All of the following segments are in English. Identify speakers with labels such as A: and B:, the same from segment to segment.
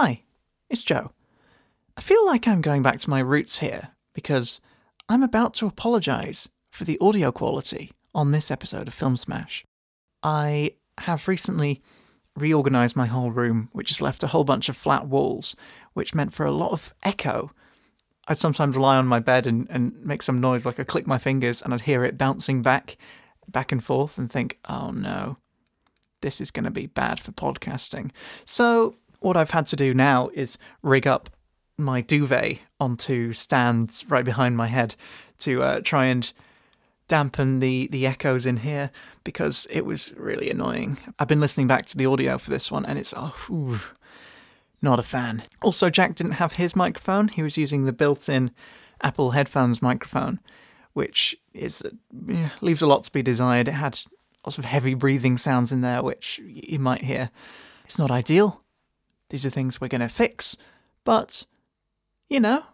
A: Hi, it's Joe. I feel like I'm going back to my roots here because I'm about to apologise for the audio quality on this episode of Film Smash. I have recently reorganised my whole room, which has left a whole bunch of flat walls, which meant for a lot of echo. I'd sometimes lie on my bed and, and make some noise, like I click my fingers, and I'd hear it bouncing back, back and forth, and think, oh no, this is going to be bad for podcasting. So, what I've had to do now is rig up my duvet onto stands right behind my head to uh, try and dampen the, the echoes in here because it was really annoying. I've been listening back to the audio for this one and it's, oh, ooh, not a fan. Also, Jack didn't have his microphone, he was using the built in Apple headphones microphone, which is yeah, leaves a lot to be desired. It had lots of heavy breathing sounds in there, which you might hear. It's not ideal. These are things we're going to fix. But, you know,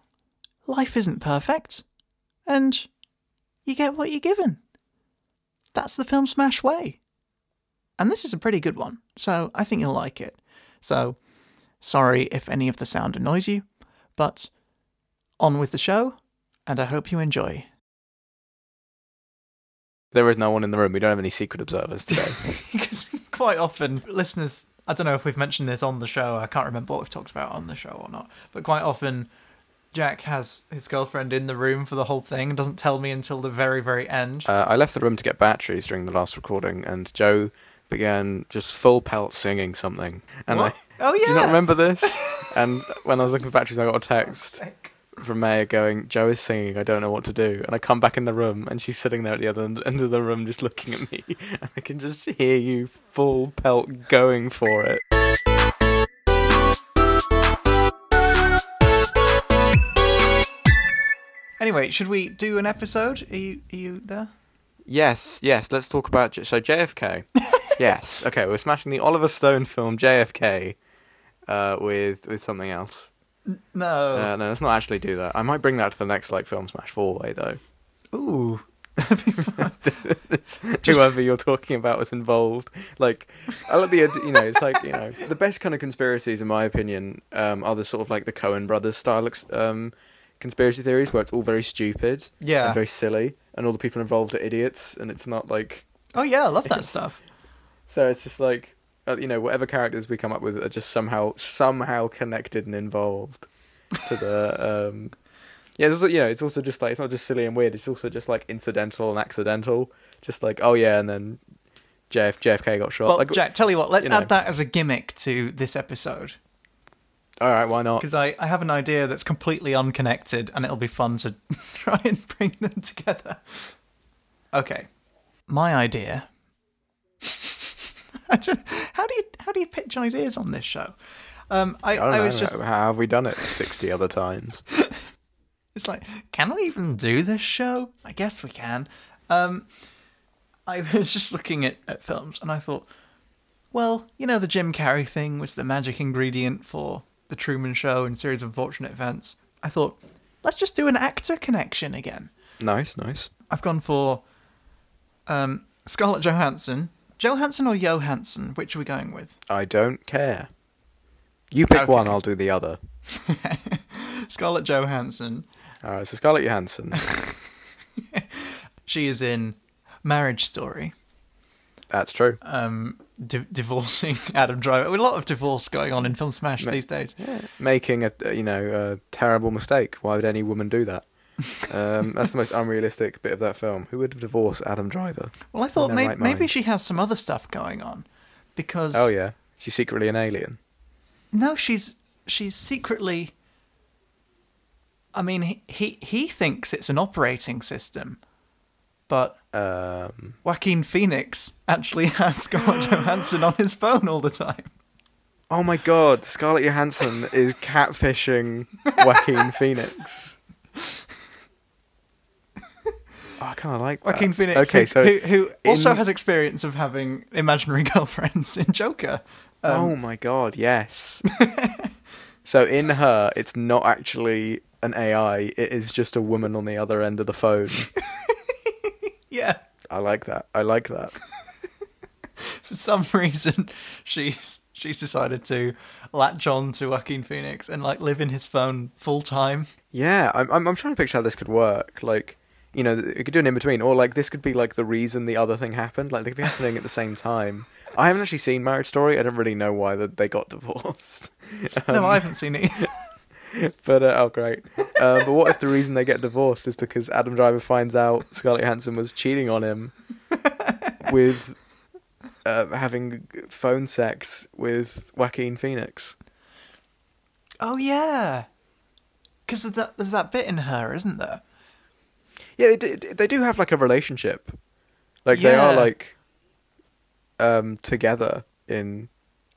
A: life isn't perfect. And you get what you're given. That's the Film Smash way. And this is a pretty good one, so I think you'll like it. So, sorry if any of the sound annoys you, but on with the show, and I hope you enjoy.
B: There is no one in the room. We don't have any secret observers today.
A: because quite often listeners i don't know if we've mentioned this on the show i can't remember what we've talked about on the show or not but quite often jack has his girlfriend in the room for the whole thing and doesn't tell me until the very very end
B: uh, I left the room to get batteries during the last recording, and Joe began just full pelt singing something. And
A: What?
B: I
A: oh yeah
B: do you not remember this? and when I was looking for batteries, I got a text from Maya going, "Joe is singing. I don't know what to do." And I come back in the room, and she's sitting there at the other end end of the room, just looking at me. And I can just hear you full pelt going for it.
A: anyway should we do an episode are you are you there
B: Yes, yes. Let's talk about J- so JFK. yes. Okay, we're smashing the Oliver Stone film JFK uh, with with something else.
A: No
B: Uh, no, let's not actually do that. I might bring that to the next like film smash four way though.
A: ooh
B: whoever you're talking about was involved. Like, I love the you know it's like you know the best kind of conspiracies in my opinion um, are the sort of like the Coen brothers style um, conspiracy theories where it's all very stupid
A: yeah
B: and very silly and all the people involved are idiots and it's not like
A: oh yeah i love that stuff
B: So it's just like, uh, you know, whatever characters we come up with are just somehow somehow connected and involved to the. Um, yeah, it's also you know it's also just like it's not just silly and weird. It's also just like incidental and accidental. Just like oh yeah, and then JF, JFK got shot.
A: well
B: like,
A: jack tell you what let's
B: you know.
A: add that as a gimmick to this episode
B: all right, why not?
A: because I, I have an idea that's completely unconnected and it'll be fun to try and bring them together. Okay. My idea. How do you how do you pitch ideas on this show? Um, I,
B: I don't
A: I,
B: know.
A: was just
B: How have we done it sixty other times?
A: it's like can I even do this show? I guess we can. Um, I was just looking at, at films and I thought, well, you know, the Jim Carrey thing was the magic ingredient for the Truman Show and series of unfortunate events. I thought, let's just do an actor connection again.
B: Nice, nice.
A: I've gone for um, Scarlett Johansson. Johansson or Johansson? Which are we going with?
B: I don't care. You pick one, I'll do the other.
A: Scarlett Johansson.
B: All right, so Scarlett Johansson.
A: She is in Marriage Story,
B: That's true.
A: um, di- divorcing Adam Driver. A lot of divorce going on in Film Smash
B: Ma-
A: these days.
B: making a you know a terrible mistake. Why would any woman do that? Um, that's the most unrealistic bit of that film. Who would divorce Adam Driver?
A: Well, I thought may-
B: right
A: maybe
B: mind.
A: she has some other stuff going on, because
B: Oh yeah, she's secretly an alien.
A: no, she's she's secretly. I mean, he, he he thinks it's an operating system, but
B: Um,
A: Joaquin Phoenix actually has Scarlett Johansson on his phone all the time.
B: oh my God, Scarlett Johansson is catfishing Joaquin Phoenix. Oh, I kind of like that.
A: Joaquin Phoenix,
B: Okay,
A: who,
B: so
A: who, who also
B: in-
A: has experience of having imaginary girlfriends in Joker. Um,
B: oh my God, yes. so in her, it's not actually an AI. It is just a woman on the other end of the phone.
A: Yeah,
B: I like that. I like that.
A: for some reason, she's she's decided to latch on to Joaquin Phoenix and like live in his phone full time.
B: Yeah, I'm, I'm I'm trying to picture how this could work. Like, you know, it could do an in between, or like this could be like the reason the other thing happened. Like they could be happening at the same time. I haven't actually seen Marriage Story. I don't really know why that they got divorced.
A: no,
B: Um,
A: I haven't seen it.
B: But uh, oh, great. Uh, but what if the reason they get divorced is because Adam Driver finds out Scarlett Johansson was cheating on him with uh, having phone sex with Joaquin Phoenix?
A: oh yeah, because there's that bit in her, isn't there?
B: Yeah, they do, they do have like a relationship. Like they are
A: Yeah.
B: like um together in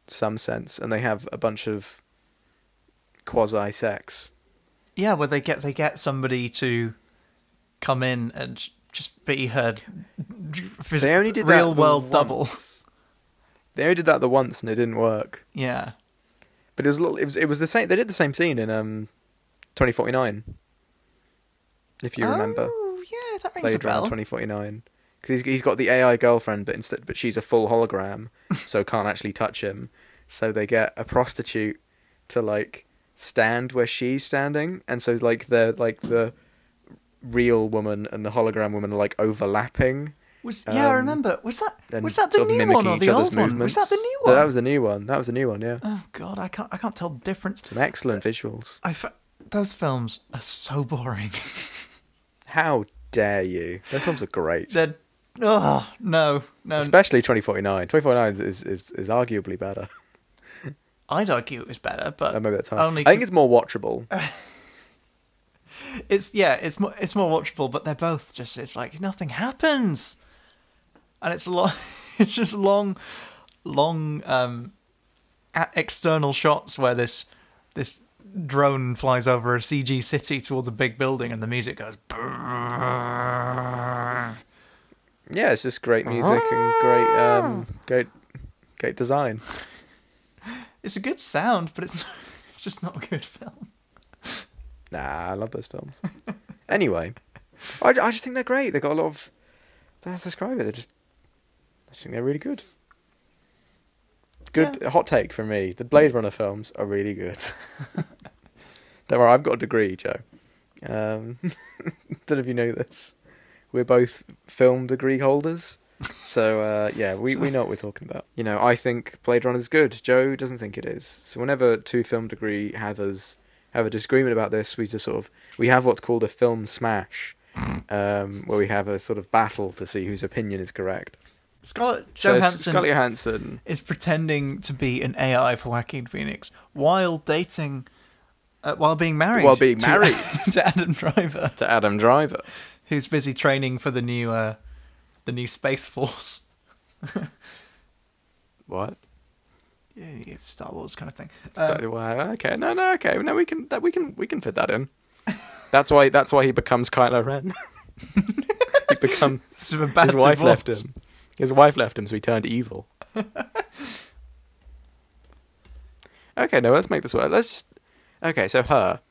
B: some sense and they have a bunch of quasi sex.
A: Yeah, where they get they get somebody to come in and just be her phys-
B: They only did that
A: real
B: the
A: world double.
B: once. They only did that the once and it didn't work.
A: Yeah.
B: But it was a little, it was it was the same they did the same scene in um 2049. If you remember.
A: Yeah, that rings a
B: Blade Runner
A: bell.
B: 2049. Because he's, he's got the AI girlfriend, but instead, but she's a full hologram, so can't actually touch him. So they get a prostitute to like stand where she's standing, and so like the like the real woman and the hologram woman are like overlapping.
A: Was yeah, I
B: um,
A: remember. Was that was that the new one or the old one? Was that the new
B: No,
A: one?
B: That was the new one. That was the new one. Yeah,
A: Oh god, I can't I can't tell the difference.
B: some excellent visuals.
A: I f- those films are so boring.
B: How dare you? Those films are great.
A: They're oh no no.
B: Especially 2049. 2049 is, is, is arguably better.
A: I'd argue it was better, but
B: Uh, maybe that's hard.
A: only
B: I think it's more watchable.
A: it's yeah it's more it's more watchable, but they're both just it's like nothing happens, and it's a lot. It's just long, long um, external shots where this this drone flies over a CG city towards a big building, and the music goes.
B: Yeah, it's just great music and great, um, great, great design.
A: It's a good sound, but it's it's just not a good film.
B: Nah, I love those films. anyway, I, I just think they're great. They've got a lot of. I don't know how to describe it. They're just. I just think they're really good. Good hot take from me. The Blade Runner films are really good. don't worry, I've got a degree, Joe. Um, don't know if you know this. We're both film degree holders. So uh, yeah, we, we know what we're talking about. You know, I think Blade Runner is good. Joe doesn't think it is. So whenever two film degree havers have a disagreement about this, we just sort of we have what's called a film smash, um, where we have a sort of battle to see whose opinion is correct.
A: Scarlett
B: So
A: Johansson
B: Scarlett Johansson,
A: is pretending to be an AI for Joaquin Phoenix while dating, uh, while being married,
B: While being
A: to-
B: married.
A: to Adam Driver,
B: to Adam Driver.
A: who's busy training for the new, uh, the new Space Force.
B: What?
A: Yeah, it's Star Wars kind of thing.
B: So,
A: Um,
B: well, okay, no, no, okay, no, we can that we can we can fit that in. That's why that's why he becomes Kylo Ren. he becomes
A: it's a bad
B: his wife
A: divorce.
B: left him. His wife left him, so he turned evil. okay, no, let's make this work. Let's just okay. So her.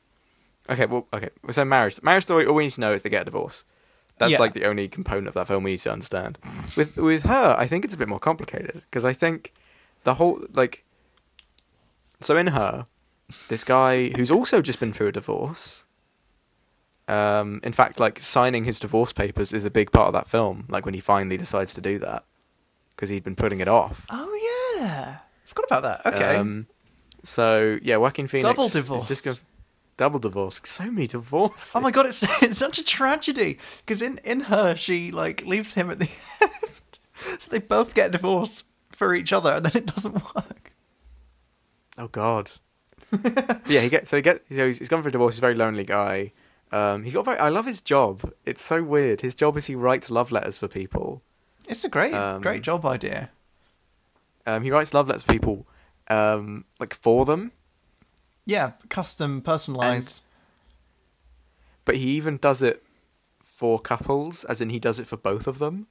B: Okay, well, okay. So marriage, marriage story. All we need to know is they get a divorce. That's
A: Yeah.
B: like the only component of that film we need to understand. With with her, I think it's a bit more complicated because I think the whole like. So in her, this guy who's also just been through a divorce. Um, in fact, like signing his divorce papers is a big part of that film. Like when he finally decides to do that, because he'd been putting it off.
A: Oh yeah, forgot about that. Okay,
B: Um, so yeah, Joaquin Phoenix
A: Double divorce.
B: just gonna double divorce. So many divorces.
A: Oh my god, it's it's such a tragedy because in in her she like leaves him at the end, so they both get divorced for each other, and then it doesn't work.
B: Oh God. yeah, he gets so he gets so he's, he's gone for a divorce. He's a very lonely guy. Um, he's got very. I love his job. It's so weird. His job is he writes love letters for people.
A: It's a great
B: Um,
A: great job idea.
B: Um, he writes love letters for people, um, like for them.
A: Yeah, custom personalized.
B: But he even does it for couples, as in he does it for both of them.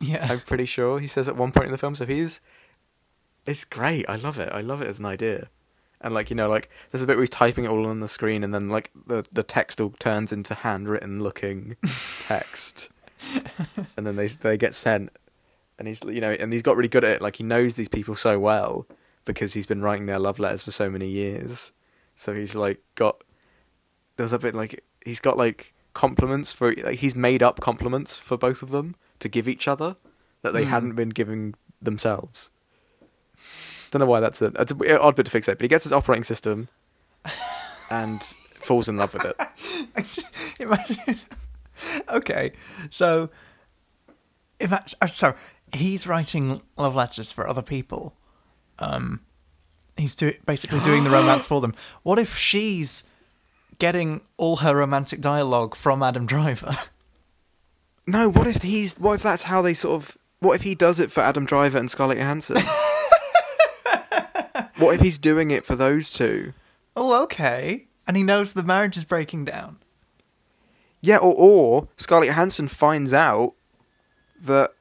A: yeah,
B: I'm pretty sure he says at one point in the film. So he's, it's great. I love it. I love it as an idea. And like you know, like there's a bit where he's typing it all on the screen, and then like the the text all turns into handwritten looking text, and then they they get sent, and he's you know, and he's got really good at it. Like he knows these people so well because he's been writing their love letters for so many years. So he's like got there's a bit like he's got like compliments for like he's made up compliments for both of them to give each other that they
A: Hmm.
B: hadn't been giving themselves. Don't know why that's a that's an odd bit to fixate, but he gets his operating system and falls in love with it.
A: Imagine. okay, so if I, uh, so, he's writing love letters for other people. Um, he's do, basically doing the romance for them. What if she's getting all her romantic dialogue from Adam Driver?
B: No, what if he's what if that's how they sort of what if he does it for Adam Driver and Scarlett Johansson? what if he's doing it for those two?
A: oh, okay. And he knows the marriage is breaking down.
B: Yeah, or, or Scarlett Johansson finds out that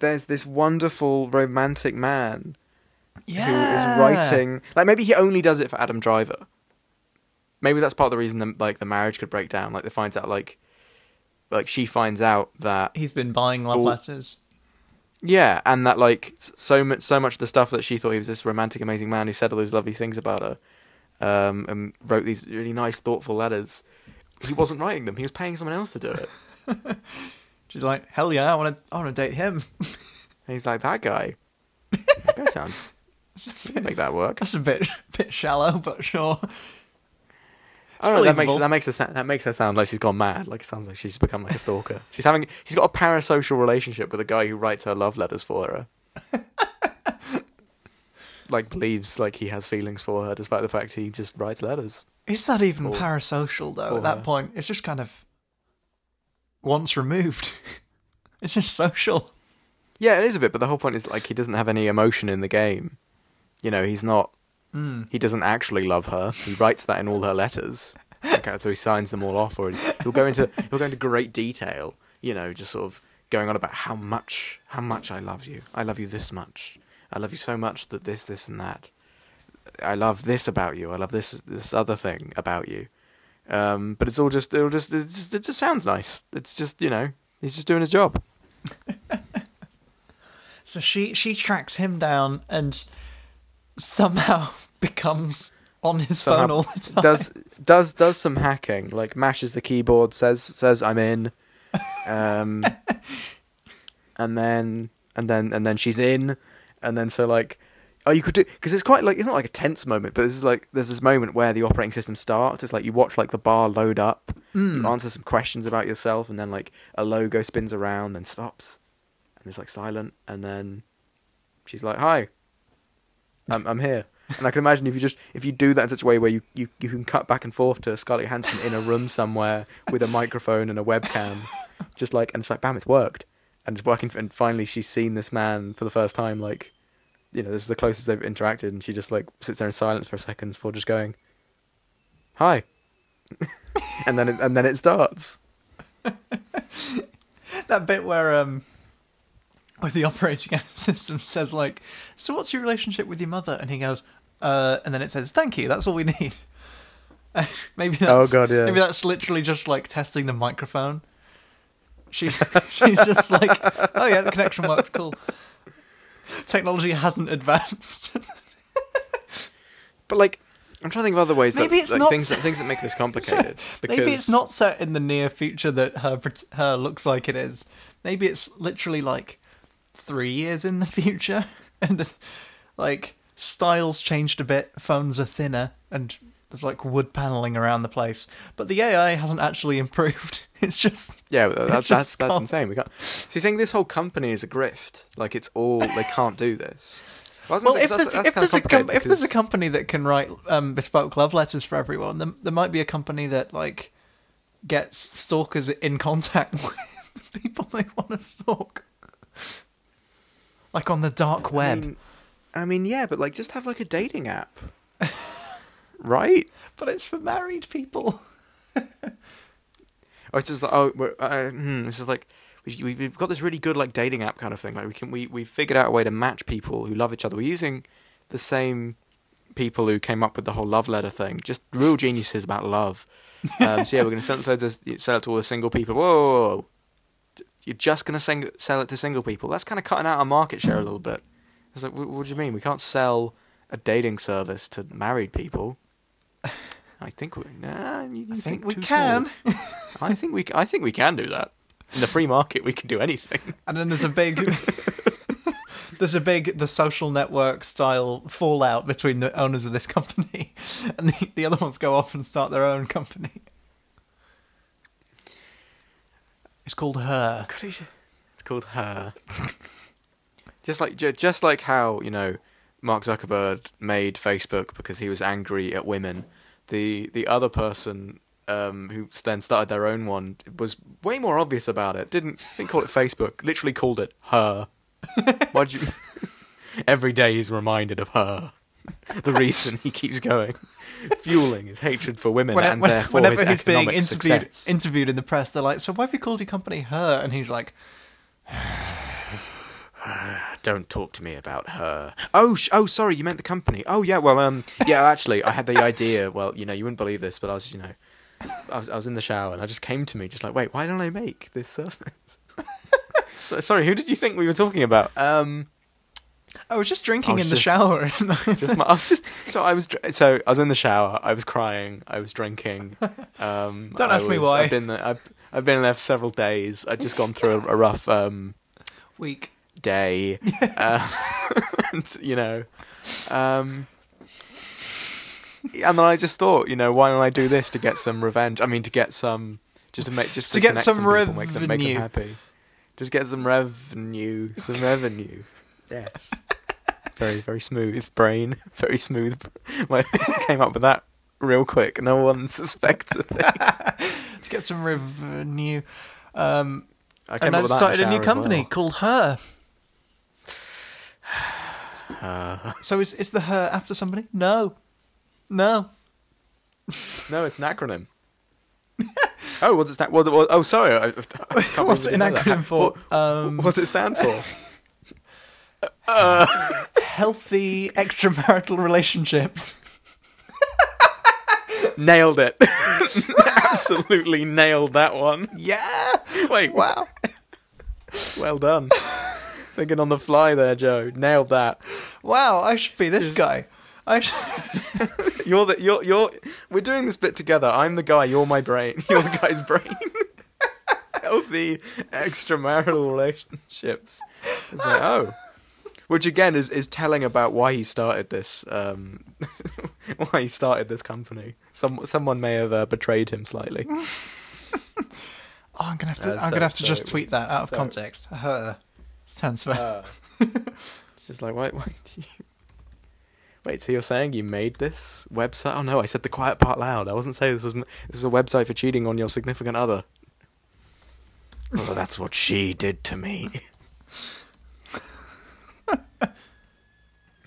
B: there's this wonderful romantic man
A: Yeah.
B: who is writing. Like maybe he only does it for Adam Driver. Maybe that's part of the reason that like the marriage could break down. Like they finds out like, like she finds out that
A: He's been buying love
B: All-
A: letters.
B: Yeah, and that like so much so much of the stuff that she thought he was this romantic, amazing man who said all those lovely things about her, um, and wrote these really nice, thoughtful letters. He wasn't writing them. He was paying someone else to do it.
A: She's like, hell yeah, I want to, I want to date him.
B: And he's like, that guy. That sounds.
A: That's a
B: Can
A: bit,
B: make that work.
A: that's a bit, bit shallow, but sure.
B: I don't know. That makes that makes her that makes her sound like she's gone mad. Like it sounds like she's become like a stalker. She's having she's got a parasocial relationship with a guy who writes her love letters for her. like believes like he has feelings for her, despite the fact he just writes letters.
A: Is that even
B: Or-
A: parasocial though? At that
B: her.
A: point, it's just kind of once removed. it's just social.
B: Yeah, it is a bit, but the whole point is like he doesn't have any emotion in the game. You know, he's not.
A: Mm.
B: He doesn't actually love her. He writes that in all her letters. Okay, so he signs them all off, or he'll go into he'll go into great detail. You know, just sort of going on about how much how much I love you. I love you this much. I love you so much that this, this, and that. I love this about you. I love this this other thing about you. Um, but it's all just it'll just it just, it just sounds nice. It's just you know he's just doing his job.
A: So she she tracks him down and somehow becomes on his
B: Somehow
A: phone all the time.
B: does does does some hacking like mashes the keyboard says says i'm in um and then and then and then she's in and then so like oh you could do because it's quite like it's not like a tense moment but this is like there's this moment where the operating system starts it's like you watch like the bar load up
A: Hmm.
B: you answer some questions about yourself and then like a logo spins around and stops and it's like silent and then she's like hi i'm, I'm here. And i can imagine if you just if you do that in such a way where you, you, you can cut back and forth to scarlett johansson in a room somewhere with a microphone and a webcam just like and it's like bam it's worked. And it's working and finally she's seen this man for the first time like you know this is the closest they've interacted and she just like sits there in silence for a second before just going hi. And then it, and then it starts.
A: That bit where um where the operating system says like, "So what's your relationship with your mother?" and he goes, "Uh," and then it says, "Thank you. That's all we need." maybe that's,
B: Oh, God, yeah.
A: maybe that's literally just like testing the microphone. She she's just like, "Oh yeah, the connection works. Cool." Technology hasn't advanced.
B: But like, I'm trying to think of other ways
A: Maybe
B: that
A: it's
B: like,
A: not
B: things that things that make this complicated. because
A: Maybe it's not set in the near future that her her looks like it is. Maybe it's literally like three years in the future, and like styles changed a bit, phones are thinner, and there's like wood paneling around the place. But the AI hasn't actually improved. It's just
B: Yeah, that's that's that's insane. We can't. So you're saying this whole company is a grift? Like it's all they can't do this. Well,
A: well, if,
B: say, 'cause
A: the,
B: that's- that's
A: if there's a com-
B: complicated
A: if there's a company that can write um, bespoke love letters for everyone, then there might be a company that like gets stalkers in contact with the people they want to stalk, like on the dark web.
B: I mean, I mean, yeah, but like just have like a dating app, right?
A: but it's for married people.
B: Or it's just like oh, we're, uh, hmm, it's just like we, we've got this really good like dating app kind of thing. Like we can we we figured out a way to match people who love each other. We're using the same people who came up with the whole love letter thing. Just real geniuses about love. Um, so yeah, we're going to send it to sell it to all the single people. Whoa, whoa, whoa. You're just going to sing, sell it to single people. That's kind of cutting out our market share a little bit. It's like, what, what do you mean? We can't sell a dating service to married people. I think we. Nah, you, you
A: I think we can.
B: I think we. I think we can do that. In the free market, we can do anything.
A: And then there's a big there's a big the social network style fallout between the owners of this company, and the, the other ones go off and start their own company. It's called Her.
B: It's called her. just like ju- just like how you know Mark Zuckerberg made Facebook because he was angry at women. The the other person um, who then started their own one was way more obvious about it. Didn't didn't call it Facebook. Literally called it her. Why'd you? Every day he's reminded of her. The reason he keeps going, fueling his hatred for women
A: When-
B: and
A: when-
B: therefore
A: whenever
B: his
A: he's being interviewed
B: success.
A: interviewed in the press, they're like, "So why have you called your company Her?" And he's like,
B: Don't talk to me about her. Oh, sh- oh, sorry, you meant the company. Oh, yeah. Well, um, yeah. Actually, I had the idea. Well, you know, you wouldn't believe this, but I was, you know, I was, I was in the shower and I just came to me, just like, wait, why don't I make this surface? so, sorry, who did you think we were talking about? Um,
A: "I was just drinking
B: was
A: in the shower."
B: Just my, I was just so I was so I was in the shower. I was crying. I was drinking. Um,
A: Don't ask me why.
B: I've been there. I've, I've been there for several days. I'd just gone through a, a rough um,
A: Week.
B: day. Uh, and, you know, um, and then I just thought, you know, why don't I do this to get some revenge? I mean, to get some, just to make, just
A: To
B: to,
A: get
B: connect
A: some
B: people, make them, make them
A: revenue.
B: happy. Just get some revenue, some revenue. Yes. Very, very smooth brain. Very smooth. Well, came up with that real quick. No one suspects a thing.
A: to get some revenue. Um,
B: I came
A: and
B: up
A: I've started a new company
B: well.
A: called Her.
B: Uh,
A: So is is the Her after somebody? No, no.
B: No, it's an acronym. oh, what's it stand? What, what, oh, sorry. I, I
A: What's it an
B: I didn't know
A: acronym
B: that.
A: for?
B: What,
A: Um,
B: what's it stand for?
A: Healthy extramarital relationships.
B: nailed it. Absolutely nailed that one.
A: Yeah.
B: Wait,
A: Wow.
B: well done. Thinking on the fly there, Joe. Nailed that.
A: Wow. I should be this
B: Just-
A: guy. I should...
B: You're the you're you're. We're doing this bit together. I'm the guy. You're my brain. You're the guy's brain. Healthy extramarital relationships. It's like oh, which again is is telling about why he started this. Um, why he started this company. Some someone may have uh, betrayed him slightly.
A: Oh, I'm gonna have to.
B: Uh,
A: I'm
B: so-
A: gonna have to
B: so
A: just tweet that out of
B: so-
A: context. Her stands for.
B: Uh, it's just like, wait, wait, you... wait. So you're saying you made this website? Oh no, I said the quiet part loud. I wasn't saying this was this is a website for cheating on your significant other. Oh, that's what she did to me.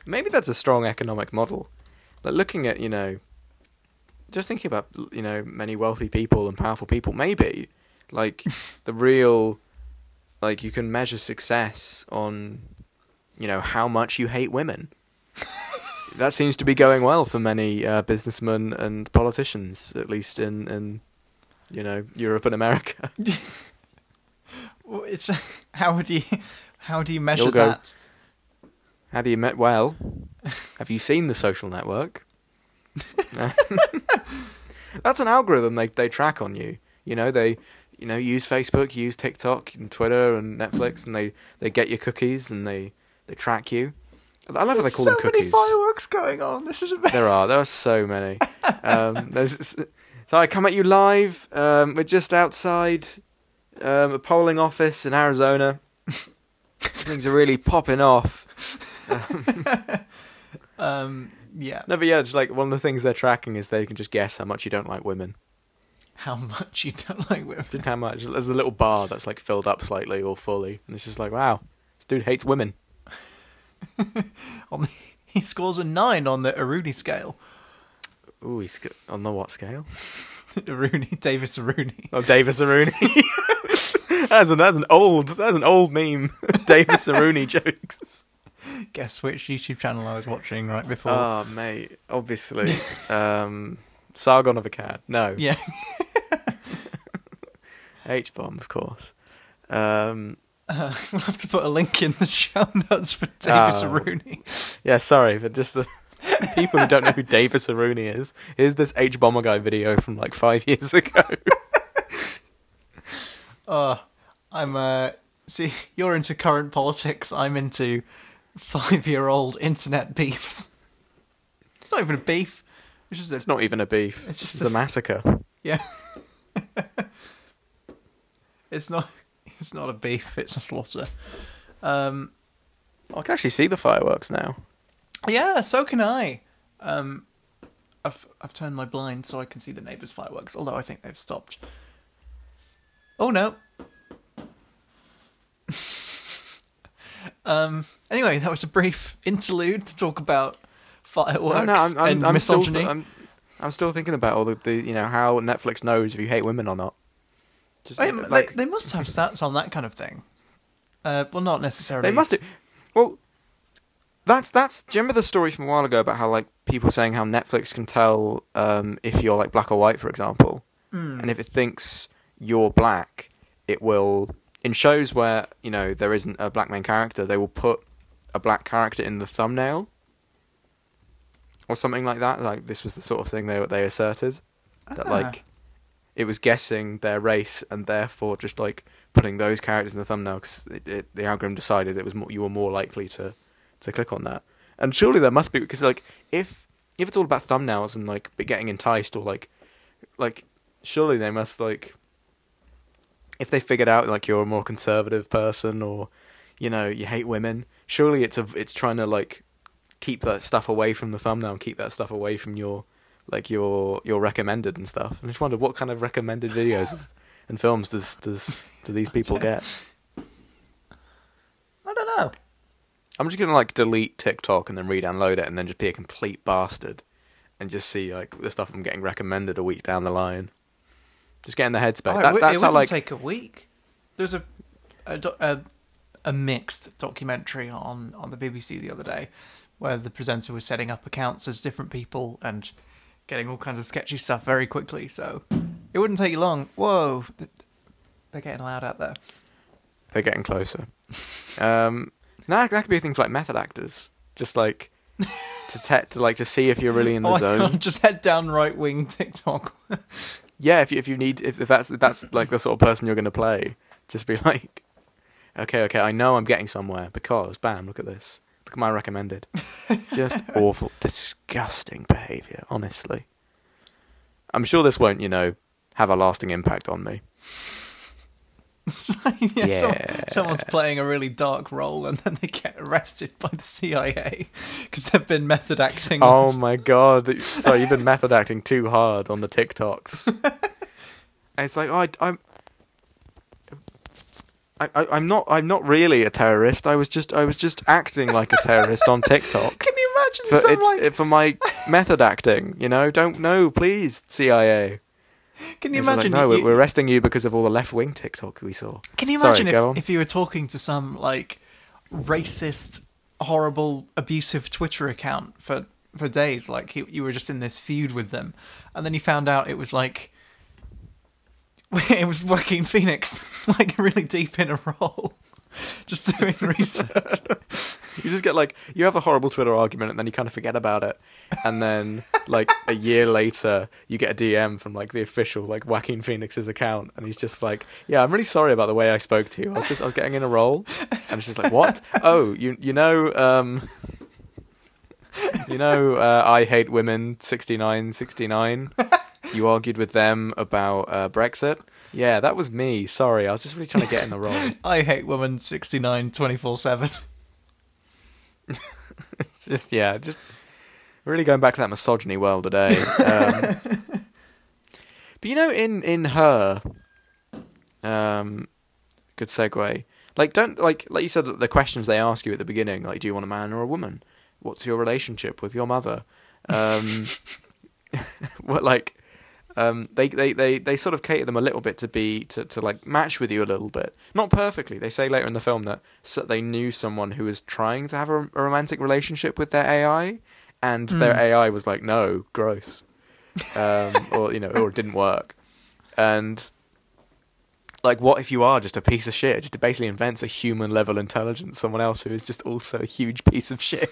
B: Maybe that's a strong economic model. Like looking at you know, just thinking about you know many wealthy people and powerful people. Maybe like the real like you can measure success on you know how much you hate women that seems to be going well for many uh, businessmen and politicians at least in in you know Europe and America
A: Well, It's how would you how do you measure
B: go-
A: that?
B: How do you met well have you seen the social network that's an algorithm they they track on you you know they you know use Facebook use TikTok and Twitter and Netflix and they they get your cookies and they they track you I love how they call
A: so
B: them
A: many fireworks going on. This is amazing.
B: There are. There are so many. Um, there's, so I come at you live. Um, we're just outside um, a polling office in Arizona. Things are really popping off.
A: Um, yeah.
B: No, but yeah, just like one of the things they're tracking is they can just guess how much you don't like women.
A: How much you don't like women.
B: Just how much. There's a little bar that's like filled up slightly or fully, and it's just like, wow, this dude hates women.
A: On the, he scores a nine on the Aurini scale.
B: Ooh, he's g- on the what scale?
A: Aurini, Davis Aurini.
B: Oh, Davis Aurini. that's an that's an old that's an old meme. Davis Aurini jokes.
A: Guess which YouTube channel I was watching right before.
B: Oh, mate, obviously. um, Sargon of Akkad. No.
A: yeah.
B: H bomb, of course. Um,
A: Uh, we'll have to put a link in the show notes for Davis
B: Oh.
A: Aurini.
B: yeah, sorry, but just the People who don't know who Davis Aurini is, here's this Hbomberguy video from like five years ago.
A: Oh, I'm uh see you're into current politics. I'm into five year old internet beefs. It's not even a beef. It's just a
B: It's not even a beef.
A: It's just
B: a massacre.
A: yeah. it's not it's not a beef, it's a slaughter. Um
B: I can actually see the fireworks now.
A: yeah, so can I. Um I've I've turned my blind so I can see the neighbours' fireworks, although I think they've stopped. Oh no. Um anyway, that was a brief interlude to talk about fireworks
B: No, no, I'm, I'm,
A: and
B: I'm still,
A: misogyny.
B: I'm, I'm still thinking about all the, the, you know, how Netflix knows if you hate women or not. Just
A: They,
B: like
A: they, they must have stats on that kind of thing. Uh, well, not necessarily.
B: They must do. Well, that's that's. Do you remember the story from a while ago about how like people saying how Netflix can tell um, if you're like black or white, for example,
A: Hmm.
B: and if it thinks you're black, it will. In shows where you know there isn't a black main character, they will put a black character in the thumbnail, or something like that. Like this was the sort of thing they they asserted that
A: Ah.
B: like it was guessing their race and therefore just like putting those characters in the thumbnail because the algorithm decided it was more, you were more likely to to click on that. And surely there must be because like if if it's all about thumbnails and like getting enticed or like like surely they must like if they figured out like you're a more conservative person or you know you hate women surely it's a it's trying to like keep that stuff away from the thumbnail and keep that stuff away from your like your your recommended and stuff and I just wonder what kind of recommended videos and films does does do these people get
A: I don't know.
B: I'm just gonna like delete TikTok and then re-download it and then just be a complete bastard and just see like the stuff I'm getting recommended a week down the line. Just get in the headspace.
A: Oh, it
B: that,
A: wou-
B: that's
A: it
B: how like
A: take a week. There's a a, a a mixed documentary on on the BBC the other day where the presenter was setting up accounts as different people and getting all kinds of sketchy stuff very quickly. So it wouldn't take you long. Whoa, they're getting loud out there.
B: they're getting closer. Um, that, that could be things like method actors, just like to te- to like to see if you're really in the
A: oh
B: zone.
A: Just head down right wing TikTok.
B: Yeah, if you, if you need if, if that's if that's like the sort of person you're going to play, just be like, okay, okay, I know I'm getting somewhere because bam, look at this, look at my recommended, just awful, disgusting behaviour. Honestly, I'm sure this won't you know have a lasting impact on me.
A: Like, yeah, someone- someone's playing a really dark role and then they get arrested by the CIA because they've been method acting.
B: Oh
A: on-
B: my god! Sorry, you've been method acting too hard on the TikToks. It's like, oh, I, I'm, I, I, I'm not, I'm not really a terrorist. I was just, I was just acting like a terrorist on TikTok.
A: Can you imagine
B: For
A: some
B: it's
A: like?
B: for my method acting, you know. Don't know, please, CIA.
A: Can you
B: It's like,
A: imagine?
B: no,
A: you-
B: we're arresting you because of all the left wing TikTok we saw.
A: Can you imagine
B: on.
A: if, if you were talking to some like racist, horrible, abusive Twitter account for for days, like you, you were just in this feud with them, and then you found out it was like it was Joaquin Phoenix, like really deep in a role, just doing research.
B: You just get like you have a horrible Twitter argument and then you kind of forget about it, and then like a year later you get a DM from like the official like Joaquin Phoenix's account, and he's just like, "Yeah, I'm really sorry about the way I spoke to you. I was just I was getting in a role," and it's just like, "What? Oh, you you know um." You know, uh, I hate women. Sixty nine, sixty nine. You argued with them about uh, Brexit. Yeah, that was me. Sorry, I was just really trying to get in the role.
A: I hate women 69 24 7.
B: It's just yeah, just really going back to that misogyny world today. Um, but you know, in in her, um, good segue. Like, don't like like you said that the questions they ask you at the beginning. Like, do you want a man or a woman? What's your relationship with your mother? Um, what like. Um, they, they, they, they sort of cater them a little bit to be to, to like match with you a little bit, not perfectly. They say later in the film that they knew someone who was trying to have a, a romantic relationship with their AI, and their
A: Mm.
B: AI was like, "No, gross," um, or you know, or it didn't work. And like, what if you are just a piece of shit? Just basically invents a human level intelligence, someone else who is just also a huge piece of shit.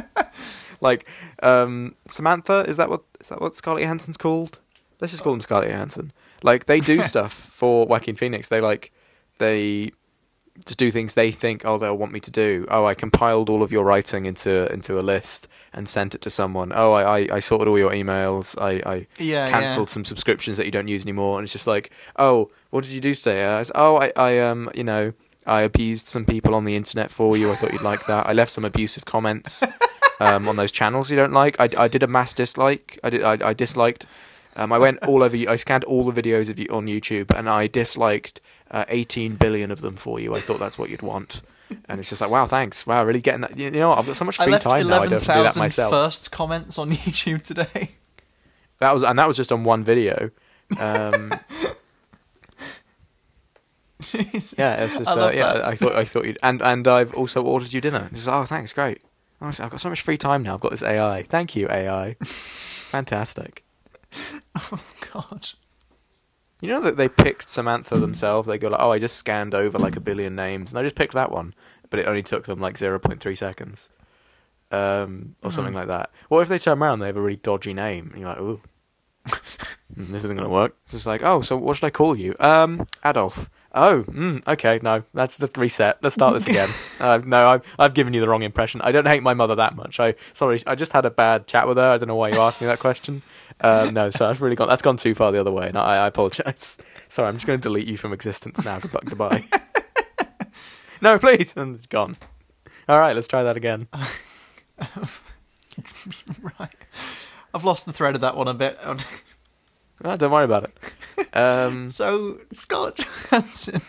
B: like um, Samantha. Is that what is that what Scarlett Johansson's called? Let's just call them Scarlett Johansson. Like they do stuff for Joaquin Phoenix. They like they just do things they think oh they'll want me to do. Oh, I compiled all of your writing into into a list and sent it to someone. Oh, I I, I sorted all your emails. I I
A: Yeah,
B: cancelled some subscriptions that you don't use anymore. And it's just like oh, what did you do today? I was, oh, I I um you know. I abused some people on the internet for you. I thought you'd like that. I left some abusive comments um, on those channels you don't like. I, I did a mass dislike. I did. I, I disliked. Um, I went all over. you- I scanned all the videos of you on YouTube, and I disliked uh, 18 billion of them for you. I thought that's what you'd want, and it's just like, wow, thanks. Wow, really getting that. You know. I've got so much free I
A: left
B: time now. I don't do that
A: 11,000
B: myself.
A: first comments on YouTube today.
B: That was, and that was just on one video. Um, yeah, it's just.
A: I
B: Uh, yeah,
A: that.
B: I thought. I thought you'd. And and I've also ordered you dinner. It's like, oh, thanks, great. Honestly, I've got so much free time now. I've got this AI. Thank you, AI. Fantastic.
A: Oh God.
B: You know that they picked Samantha themselves. They go like, "Oh, I just scanned over like a billion names, and I just picked that one," but it only took them like zero point three seconds, um, or something
A: Mhm.
B: like that. What if they turn around and they have a really dodgy name, and you're like, "Ooh, this isn't gonna work." It's just like, "Oh, so what should I call you?" Um, Adolf. Oh, mm, okay, no, that's the reset. Let's start this again. uh, no, I've I've given you the wrong impression. I don't hate my mother that much. I sorry, I just had a bad chat with her. I don't know why you asked me that question. Um, no, so I've really gone. That's gone too far the other way, and I, I apologize. Sorry, I'm just going to delete you from existence now. Goodbye. goodbye. no, please, and it's gone. All right, let's try that again.
A: right. I've lost the thread of that one a bit.
B: Ah, don't worry about it. Um,
A: so Scarlett Johansson.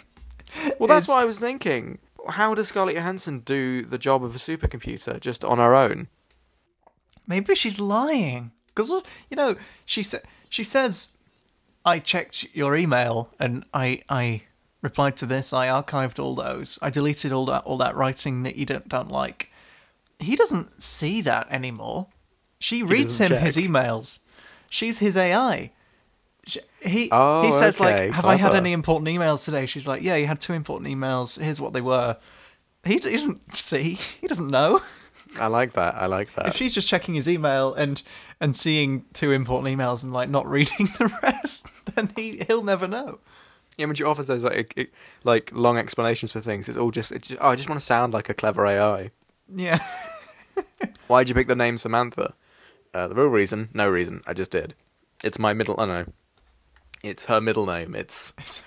B: well, that's
A: is-
B: what I was thinking. How does Scarlett Johansson do the job of a supercomputer just on her own?
A: Maybe she's lying because uh, you know she sa- she says, "I checked your email and I I replied to this. I archived all those. I deleted all that all that writing that you don't don't like." He doesn't see that anymore. She reads him
B: doesn't
A: his emails. She's his AI. Sh- He
B: Oh,
A: he says
B: okay,
A: like, "Have I had any important emails today?" She's like, "Yeah, you had two important emails. Here's what they were." He, he doesn't see. He doesn't know.
B: I like that. I like that.
A: If she's just checking his email and and seeing two important emails and like not reading the rest, then he he'll never know.
B: Yeah, when she offers those like like long explanations for things, it's all just, it's just oh, I just want to sound like a clever AI.
A: Yeah.
B: Why'd you pick the name Samantha? Uh, the real reason, no reason. I just did. It's my middle. I don't know. It's her middle name. It's, it's,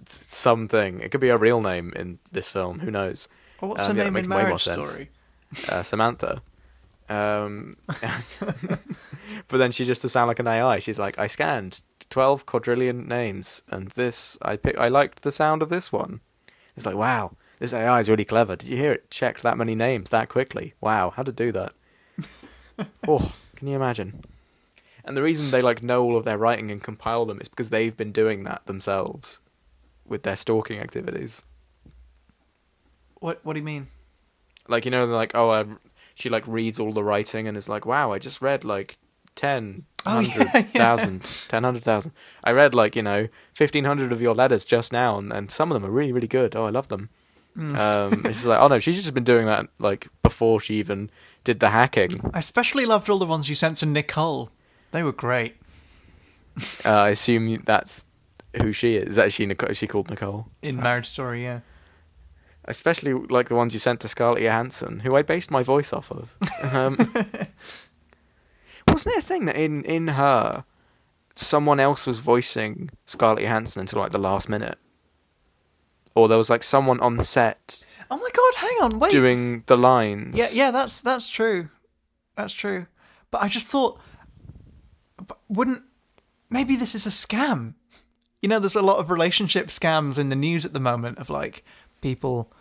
B: it's something. It could be a real name in this film. Who knows?
A: Well, what's
B: Um,
A: her
B: yeah,
A: name
B: makes
A: in
B: way more
A: Marriage
B: sense. Uh, Samantha. Um, but then she just to sound like an AI. She's like, I scanned twelve quadrillion names, and this I pick. I liked the sound of this one. It's like, wow, this AI is really clever. Did you hear it? Checked that many names that quickly. Wow, how to do that? oh, can you imagine? And the reason they like know all of their writing and compile them is because they've been doing that themselves with their stalking activities.
A: What What do you mean?
B: Like you know, like oh, uh, she like reads all the writing and is like, wow, I just read like ten,
A: Oh, yeah,
B: hundred thousand, ten hundred thousand. I read like you know fifteen hundred of your letters just now, and, and some of them are really really good. Oh, I love them.
A: Mm.
B: Um, it's like oh no, she's just been doing that like before she even did the hacking.
A: I especially loved all the ones you sent to Nicole. They were great.
B: Uh, I assume that's who she is. Is that she Nicole? Is she called Nicole?
A: In Marriage Story, yeah.
B: Especially like the ones you sent to Scarlett Johansson, who I based my voice off of. Um, wasn't it a thing that in in her, someone else was voicing Scarlett Johansson until like the last minute, or there was like someone on set
A: Oh my god, hang on, wait.
B: doing the lines.
A: Yeah, yeah, that's that's true. That's true. But I just thought, wouldn't maybe this is a scam? You know, there's a lot of relationship scams in the news at the moment of like people,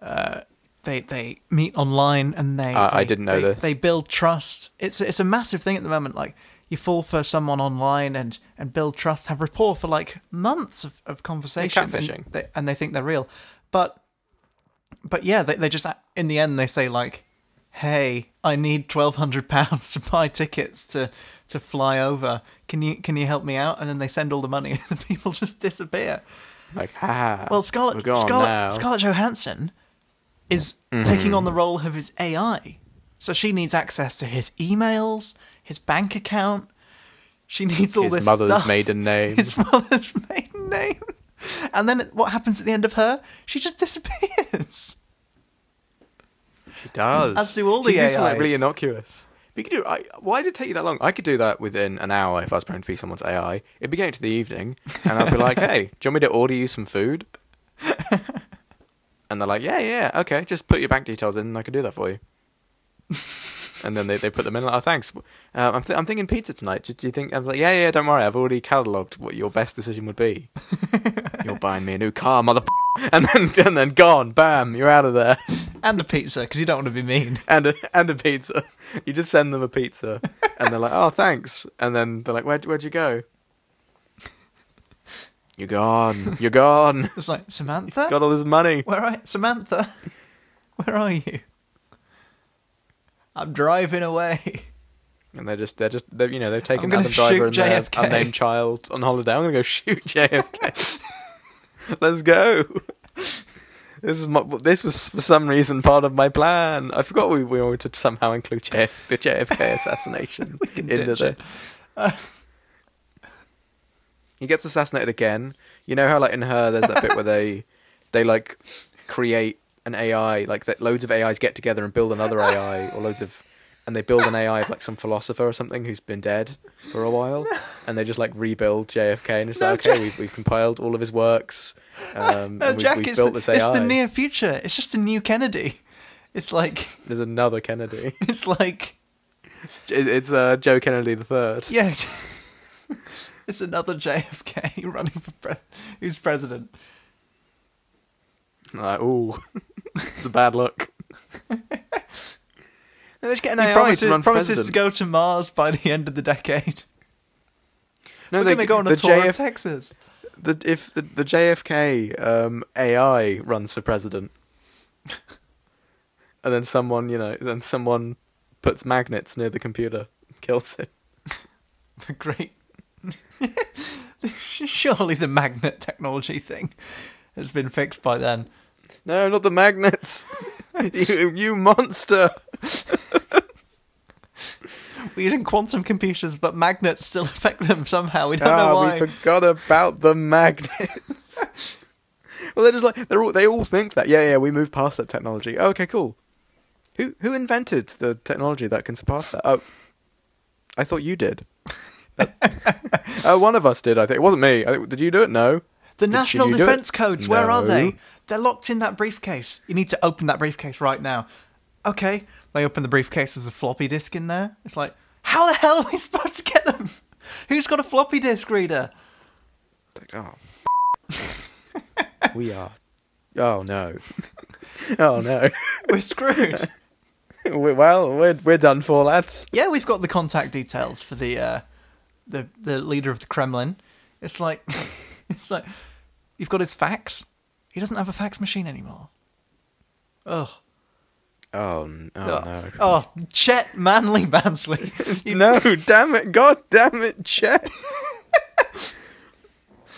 A: uh, they they meet online and they.
B: Uh, I
A: they-
B: didn't know
A: they-
B: this.
A: They build trust. It's it's a massive thing at the moment. Like you fall for someone online and and build trust, have rapport for like months of, of conversation, and
B: catfishing.
A: they, and they think they're real, but but yeah, they they just in the end they say like, "Hey, I need twelve hundred pounds to buy tickets to to fly over. Can you can you help me out?" And then they send all the money, and the people just disappear.
B: like ha.
A: Well, Scarlett. Scarlett, Scarlett Johansson is
B: Mm-hmm.
A: taking on the role of his AI. So she needs access to his emails, his bank account. She needs all this.
B: His
A: this
B: mother's
A: stuff.
B: maiden name.
A: His mother's maiden name. And then what happens at the end of her? She just disappears.
B: She does.
A: As do all the
B: She can do something really innocuous. But you could do. I, why did it take you that long? I could do that within an hour if I was planning to be someone's AI. It'd be getting to the evening, and I'd be like, "Hey, do you want me to order you some food?" And they're like, "Yeah, yeah, okay. Just put your bank details in, and I can do that for you." and then they, they put them in. Like, oh, thanks. Uh, I'm th- I'm thinking pizza tonight. Do, do you think? I'm like, yeah, yeah. Don't worry. I've already catalogued what your best decision would be. You're buying me a new car, mother. And then and then gone. Bam. You're out of there.
A: And a pizza, because you don't want to be mean.
B: and a, and a pizza. You just send them a pizza, and they're like, "Oh, thanks." And then they're like, "Where'd where'd you go?" You're gone. You're gone.
A: It's like, Samantha?
B: Got all this money.
A: Where are you? Samantha? Where are you? I'm driving away.
B: And they're just they're just they're, you know they've taken
A: I'm
B: Adam Driver and their unnamed child on holiday. I'm gonna go shoot JFK. Let's go. This is my, this was for some reason part of my plan. I forgot we, we wanted to somehow include JF, the JFK assassination into
A: this. it.
B: Uh, he gets assassinated again. You know how like in her there's that bit where they they like create an AI like that loads of AIs get together and build another AI or loads of and they build an AI of like some philosopher or something who's been dead for a while and they just like rebuild JFK and it's
A: No,
B: like okay
A: Jack-
B: we've, we've compiled all of his works um,
A: No,
B: and we've,
A: Jack,
B: we've
A: it's,
B: built
A: the,
B: this
A: it's the near future. It's just a new Kennedy. It's like,
B: there's another Kennedy
A: it's like,
B: It- it's uh, Joe Kennedy the third
A: yeah, it's, another JFK running for pre- who's president.
B: like ooh it's a bad look Let's just get an
A: He
B: AI
A: promises,
B: to
A: promises to go to Mars by the end of the decade.
B: No,
A: We're
B: they
A: going to go on a tour
B: JF
A: of Texas.
B: the if the, the JFK um, AI runs for president, and then someone you know then someone puts magnets near the computer, kills him.
A: The great. Surely the magnet technology thing has been fixed by then.
B: No, not the magnets. you, you monster.
A: We're using quantum computers, but magnets still affect them somehow. We don't know
B: Ah,
A: why.
B: we forgot about the magnets. well, they're just like they're all they all think that. Yeah, yeah, we moved past that technology. Okay, cool. Who who invented the technology that can surpass that? Oh, I thought you did. uh, one of us did. I think it wasn't me. I think, did you do it? No.
A: The
B: Did-
A: National
B: did you do it?
A: Defense Codes, where are they? They're locked in that briefcase. You need to open that briefcase right now. Okay, they open the briefcase. There's a floppy disk in there. It's like, how the hell are we supposed to get them? Who's got a floppy disk reader?
B: Like, oh, we are. Oh no. oh no.
A: We're screwed.
B: we well, we're we're done for, lads.
A: yeah, we've got the contact details for the uh, the the leader of the Kremlin. It's like, it's like, you've got his fax. He doesn't have a fax machine anymore. Ugh.
B: Oh, n- oh no.
A: Oh, Chet Manley Mansley. You
B: no, damn it, god damn it, Chet.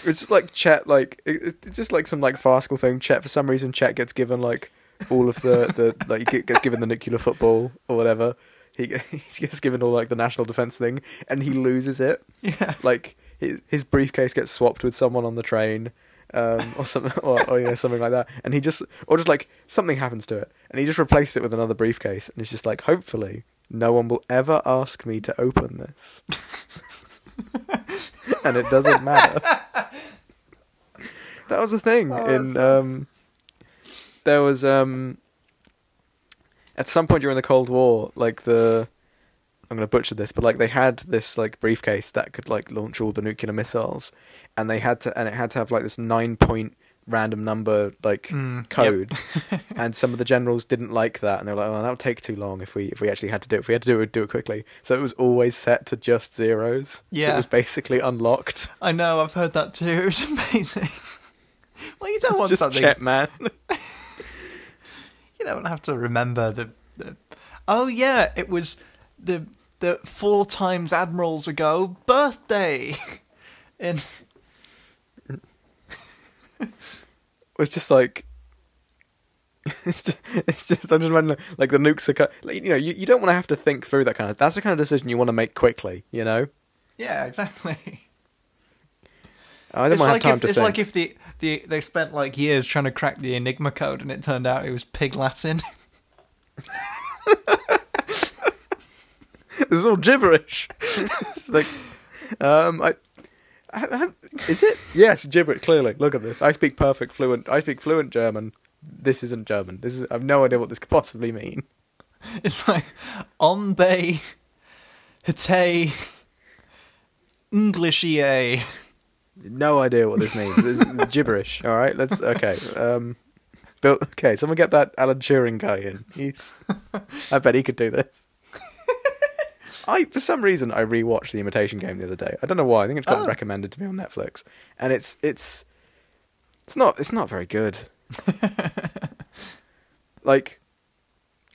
B: it's like Chet, like it's just like some like farcical thing. Chet, for some reason, Chet gets given like all of the the like he gets given the nuclear football or whatever. He he gets given all like the national defense thing, and he loses it.
A: Yeah.
B: Like his his briefcase gets swapped with someone on the train. Um, or something, or, or you know, something like that, and he just, or just like something happens to it, and he just replaced it with another briefcase, and it's just like, hopefully, no one will ever ask me to open this. and it doesn't matter. that was a thing
A: Oh,
B: in um there was um at some point during the Cold War, like the I'm gonna butcher this, but like they had this like briefcase that could like launch all the nuclear missiles, and they had to and it had to have like this nine point random number like
A: Mm, yep.
B: code, and some of the generals didn't like that, and they were like, "Oh, that would take too long if we if we actually had to do it. If we had to do it, we'd do it quickly." So it was always set to just zeros. so
A: Yeah.
B: it was basically unlocked.
A: I know, I've heard that too. It was amazing. well, you don't
B: It's
A: want
B: just
A: something.
B: Chet man.
A: You don't have to remember the, the. Oh yeah, it was the the four times admirals ago birthday. In
B: was just like it's just, it's just I'm just imagining like the nukes are co- like, you know you, you don't want to have to think through that kind of that's the kind of decision you want to make quickly you know
A: Yeah, exactly.
B: I don't
A: It's
B: want
A: like
B: have time
A: if
B: to
A: it's
B: think
A: like if the, the they spent like years trying to crack the Enigma code and it turned out it was Pig Latin.
B: this is all gibberish. It's like um I, I, I is it? Yes gibberish clearly. Look at this. I speak perfect fluent I speak fluent German. This isn't German. This is I've no idea what this could possibly mean.
A: It's like on bay, hate, Englishy.
B: No idea what this means. This is gibberish. All right, let's okay. Um, Bill, okay, someone get that Alan Turing guy in. He's, I bet he could do this. I for some reason I rewatched The Imitation Game the other day. I don't know why. I think it's got
A: Oh.
B: recommended to me on Netflix, and it's it's it's not it's not very good. like,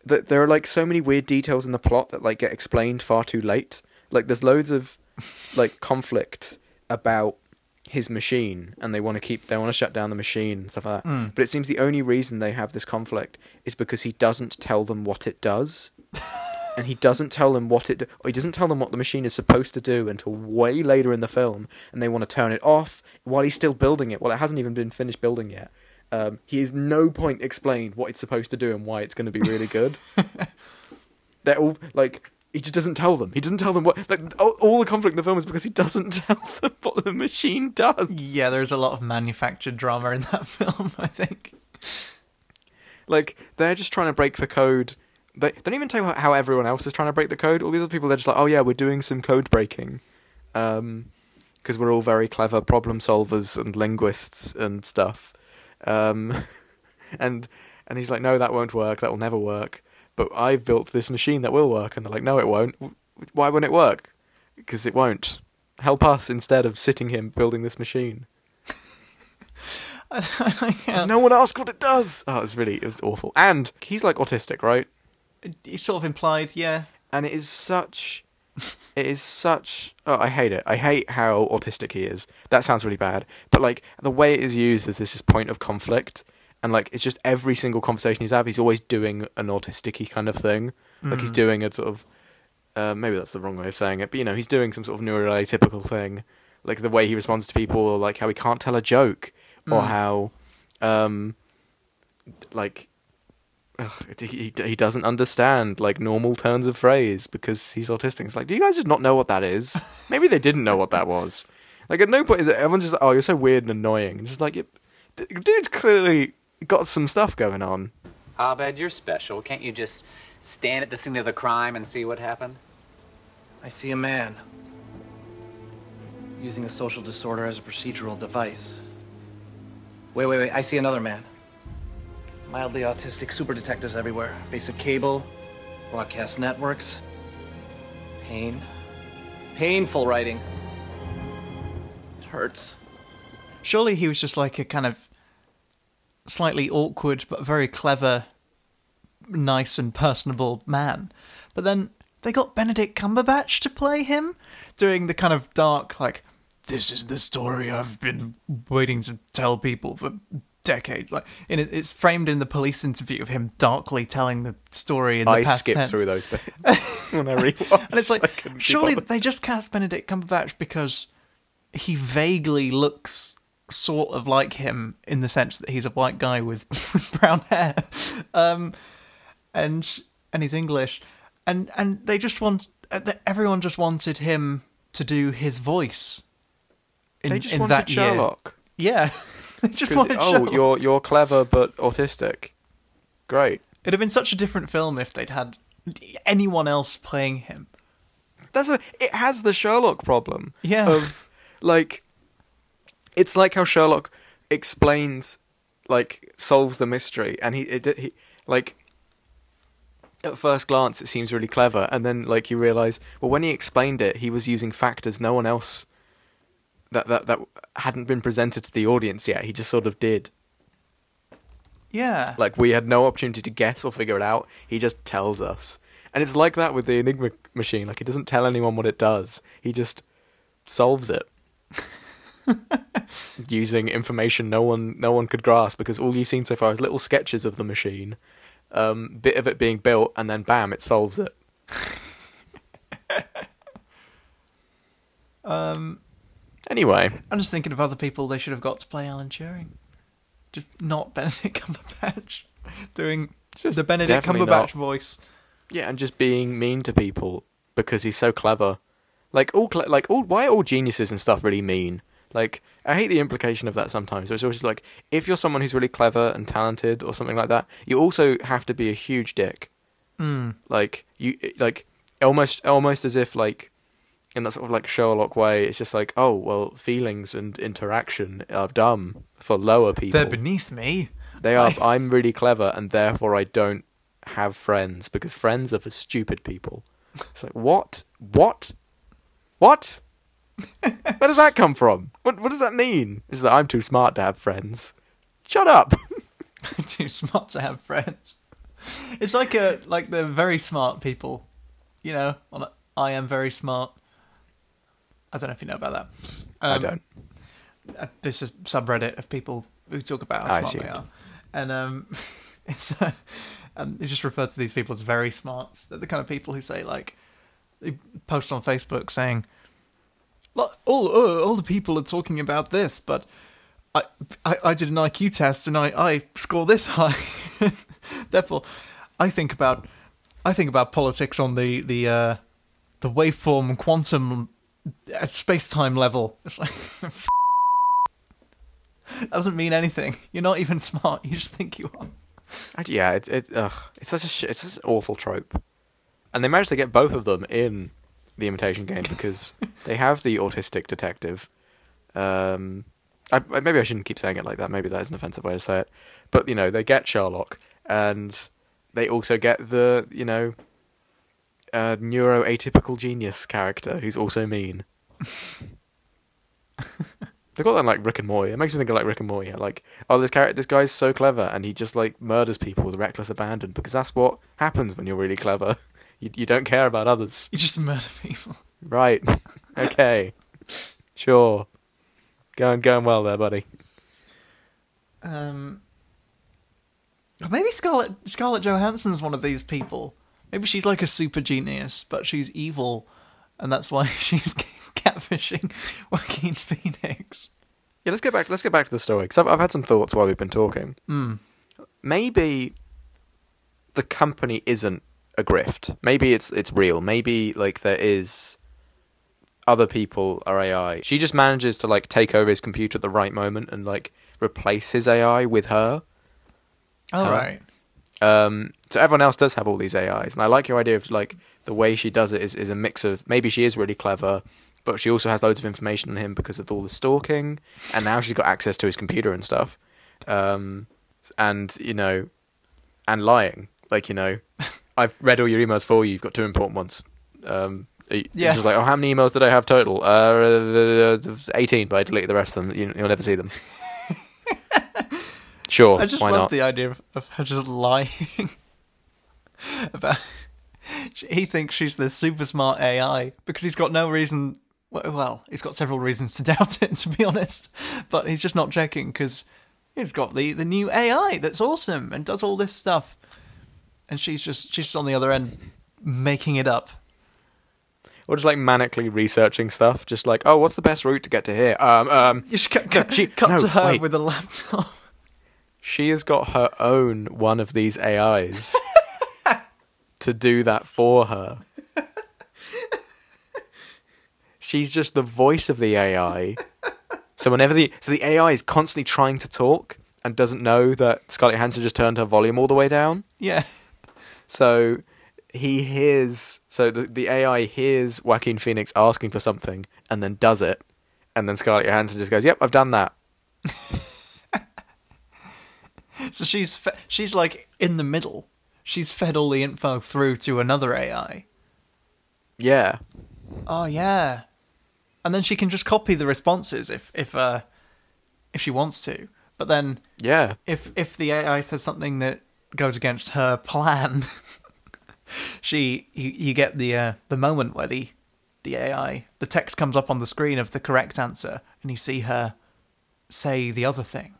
B: th- there are like so many weird details in the plot that like get explained far too late. Like, there's loads of like conflict about his machine and they want to keep they want to shut down the machine and stuff like that.
A: Mm.
B: but it seems the only reason they have this conflict is because he doesn't tell them what it does. And he doesn't tell them what it or he doesn't tell them what the machine is supposed to do until way later in the film and they want to turn it off while he's still building it. Well it hasn't even been finished building yet. Um, he is no point explained what it's supposed to do and why it's going to be really good. They're all like he just doesn't tell them. He doesn't tell them what. Like all, all the conflict in the film is because he doesn't tell them what the machine does.
A: Yeah, there's a lot of manufactured drama in that film. I think.
B: Like they're just trying to break the code. They they don't even tell you how everyone else is trying to break the code. All the other people they're just like, oh yeah, we're doing some code breaking, um, because we're all very clever problem solvers and linguists and stuff, um, and and he's like, no, that won't work. That will never work. But I've built this machine that will work, and they're like, no, it won't. Why won't it work? Because it won't. Help us instead of sitting here building this machine.
A: I, I like how
B: No one asked what it does. Oh, it was really, it was awful. And he's like autistic, right?
A: he sort of implied, yeah.
B: and it is such it is such oh i hate it i hate how autistic he is that sounds really bad but like the way it is used is this just point of conflict and like it's just every single conversation he's have he's always doing an autistic kind of thing like he's
A: Mm.
B: doing a sort of uh, maybe that's the wrong way of saying it but you know he's doing some sort of neurotypical thing like the way he responds to people or like how he can't tell a joke or
A: Mm.
B: how um like ugh, he, he doesn't understand like normal turns of phrase because he's autistic. It's like, do you guys just not know what that is? Maybe they didn't know what that was. Like at no point is it everyone's just like, oh, you're so weird and annoying. And just like, it, dude's clearly got some stuff going on.
C: Abed, you're special. Can't you just stand at the scene of the crime and see what happened?
D: I see a man using a social disorder as a procedural device. Wait, wait, wait. I see another man. Mildly autistic super detectives everywhere. Basic cable, broadcast networks. Pain. Painful writing. It hurts.
A: Surely he was just like a kind of slightly awkward but very clever, nice and personable man. But then they got Benedict Cumberbatch to play him, doing the kind of dark, like, this is the story I've been waiting to tell people for decades. Like, and it, it's framed in the police interview of him darkly telling the story in the
B: I
A: past
B: skipped
A: tense.
B: through those bits when I rewatched.
A: And it's like, surely they just cast Benedict Cumberbatch because he vaguely looks sort of like him in the sense that he's a white guy with brown hair, um, and and he's English, and and they just want uh, everyone just wanted him to do his voice. In,
B: they just
A: in
B: wanted
A: that year.
B: Sherlock.
A: Yeah, they just wanted
B: oh,
A: Sherlock.
B: you're you're clever but autistic. Great.
A: It'd have been such a different film if they'd had anyone else playing him.
B: That's a. It has the Sherlock problem.
A: Yeah.
B: Of like, it's like how Sherlock explains, like, solves the mystery, and he, it, he like. At first glance, it seems really clever, and then like you realize, well, when he explained it, he was using factors no one else that that that hadn't been presented to the audience yet. He just sort of did.
A: Yeah,
B: Like we had no opportunity to guess or figure it out. He just tells us. And it's like that with the Enigma machine. Like he doesn't tell anyone what it does. He just solves it. using information no one no one could grasp because all you've seen so far is little sketches of the machine, um, bit of it being built, and then bam, it solves it.
A: Um,
B: Anyway,
A: I'm just thinking of other people they should have got to play Alan Turing. Just not Benedict Cumberbatch doing
B: Just
A: the Benedict Cumberbatch
B: not.
A: voice.
B: yeah, and just being mean to people because he's so clever. Like all, like all, why are all geniuses and stuff really mean? Like I hate the implication of that sometimes. It's always like if you're someone who's really clever and talented or something like that, you also have to be a huge dick.
A: Mm.
B: like you like almost almost as if like in that sort of like Sherlock way it's just like oh well feelings and interaction are dumb for lower people
A: They're beneath me.
B: they are i'm really clever and therefore i don't have friends because friends are for stupid people it's like what what what where does that come from what what does that mean is that i'm too smart to have friends shut up
A: Too smart to have friends. It's like a like the very smart people, you know. On a, I am very smart. I don't know if you know about that.
B: i
A: Um,
B: don't
A: uh, this is subreddit of people who talk about how
B: I
A: smart they are, and um, it's uh, and they just refer to these people as very smart. They're the kind of people who say like they post on Facebook saying, "Look, all uh, all the people are talking about this, but." I, I, I did an IQ test and I, I score this high. Therefore, I think about I think about politics on the the uh, the waveform quantum at space time level. It's like that doesn't mean anything. You're not even smart. You just think you are.
B: Yeah, it, it ugh, it's such a sh- it's such an awful trope, and they managed to get both of them in the Imitation Game because they have the autistic detective. Um, I, maybe I shouldn't keep saying it like that. Maybe that is an offensive way to say it, but you know they get Sherlock, and they also get the you know uh, neuroatypical genius character who's also mean. They got that like Rick and Morty. It makes me think of like Rick and Morty. Like, oh, this character, this guy's so clever, and he just like murders people with reckless abandon because that's what happens when you're really clever. You you don't care about others,
A: You just murder people.
B: right? okay, sure. Going going well there, buddy.
A: Um, or maybe Scarlett Scarlett Johansson's one of these people. Maybe she's like a super genius, but she's evil, and that's why she's catfishing Joaquin Phoenix.
B: Yeah, let's get back. Let's get back to the story because I've I've had some thoughts while we've been talking.
A: Mm.
B: Maybe the company isn't a grift. Maybe it's it's real. Maybe like there is other people are AI. She just manages to like take over his computer at the right moment and like replace his AI with her.
A: All right.
B: Um, so everyone else does have all these AIs, and I like your idea of like the way she does it is, is a mix of maybe she is really clever, but she also has loads of information on him because of all the stalking, and now she's got access to his computer and stuff, um, and you know, and lying. Like you know, I've read all your emails for you. You've got two important ones. Um,
A: Yeah.
B: Just like, oh, how many emails did I have total? Uh, eighteen, but I deleted the rest of them. You, you'll never see them. sure,
A: I just love
B: not?
A: the idea of, of her just lying about. He thinks she's this super smart AI because he's got no reason. Well, well, he's got several reasons to doubt it, to be honest. But he's just not checking because he's got the, the new AI that's awesome and does all this stuff, and she's just she's just on the other end making it up.
B: Or just like manically researching stuff, just like, oh, what's the best route to get to here? Um, um,
A: You just cut,
B: No, she-
A: cut
B: no,
A: to her
B: wait.
A: with a laptop.
B: she has got her own one of these AIs to do that for her. She's just the voice of the AI. So whenever the so the AI is constantly trying to talk and doesn't know that Scarlett Johansson just turned her volume all the way down.
A: Yeah,
B: So he hears so the the AI hears Joaquin Phoenix asking for something and then does it, and then Scarlett Johansson just goes, "Yep, I've done that."
A: so she's fe- she's like in the middle. She's fed all the info through to another AI.
B: Yeah,
A: Oh yeah, and then she can just copy the responses if if uh if she wants to. But then
B: yeah,
A: if if the AI says something that goes against her plan, she you, you get the uh, the moment where the the AI the text comes up on the screen of the correct answer, and you see her say the other thing.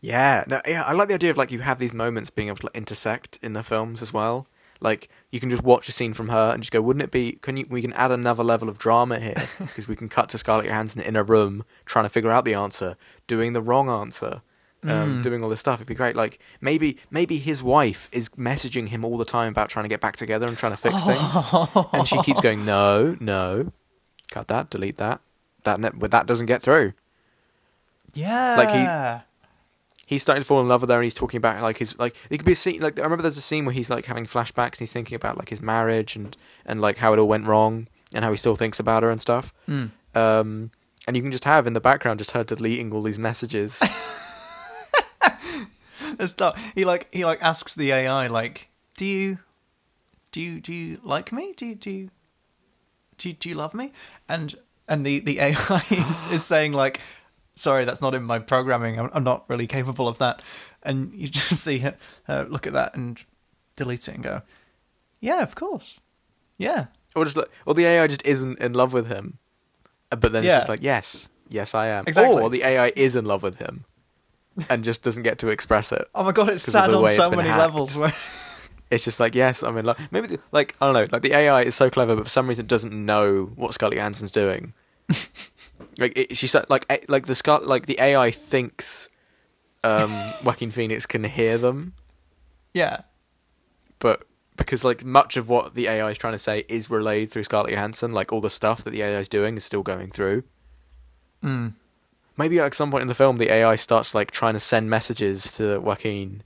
B: Yeah, no, yeah, I like the idea of like you have these moments being able to like, intersect in the films as well. Like you can just watch a scene from her and just go, wouldn't it be? Can you? We can add another level of drama here because we can cut to Scarlett Johansson in a room trying to figure out the answer, doing the wrong answer, um, doing all this stuff. It'd be great. Like maybe maybe his wife is messaging him all the time about trying to get back together and trying to fix things, and she keeps going, no, no, cut that, delete that. That that doesn't get through.
A: Yeah.
B: Like he he's starting to fall in love with her and he's talking about like his like it could be a scene like I remember there's a scene where he's like having flashbacks and he's thinking about like his marriage and and like how it all went wrong and how he still thinks about her and stuff.
A: Mm.
B: Um and you can just have in the background just her deleting all these messages.
A: It's tough. He like he like asks the AI like, "Do you, do you, do you like me? Do you, do you, do you, do you love me?" And and the the AI is, is saying like, "Sorry, that's not in my programming. I'm, I'm not really capable of that." And you just see her, her look at that and delete it and go, "Yeah, of course, yeah,
B: or just like or the AI just isn't in love with him. But then it's just like, yes, yes I am.
A: Exactly.
B: Or the AI is in love with him and just doesn't get to express it.
A: Oh my god, it's sad on so many
B: hacked.
A: levels. Where
B: It's just like, yes, I'm in love. Maybe, the, like, I don't know, like the AI is so clever, but for some reason doesn't know what Scarlett Johansson's doing. like, it, she's like, like the Scar- like the AI thinks um, Joaquin Phoenix can hear them,
A: yeah,
B: but because like much of what the AI is trying to say is relayed through Scarlett Johansson, like all the stuff that the AI is doing is still going through.
A: mm.
B: Maybe at some point in the film, the AI starts like trying to send messages to Joaquin,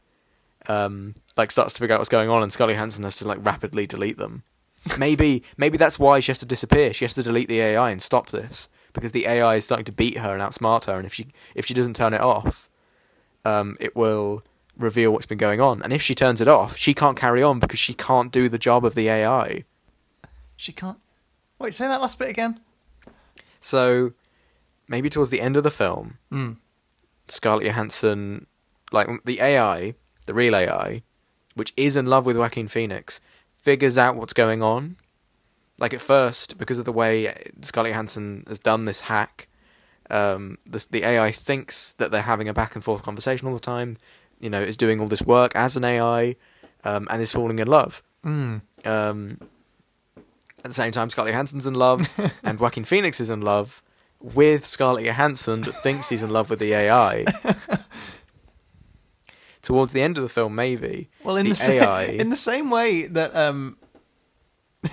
B: um, like starts to figure out what's going on, and Scarlett Johansson has to like rapidly delete them. maybe maybe that's why she has to disappear. She has to delete the AI and stop this because the AI is starting to beat her and outsmart her, and if she if she doesn't turn it off, um, it will reveal what's been going on. And if she turns it off, she can't carry on because she can't do the job of the AI.
A: she can't. Wait, say that last bit again.
B: So maybe towards the end of the film,
A: Mm.
B: Scarlett Johansson, like the AI, the real AI, which is in love with Joaquin Phoenix, figures out what's going on. Like at first, because of the way Scarlett Johansson has done this hack, um, the, the AI thinks that they're having a back and forth conversation all the time. You know, is doing all this work as an AI, um, and is falling in love.
A: Mm.
B: Um, at the same time, Scarlett Johansson's in love, and Joaquin Phoenix is in love with Scarlett Johansson that thinks he's in love with the AI. Towards the end of the film, maybe
A: Well, in
B: the,
A: the, sa-
B: AI.
A: in the same way that um,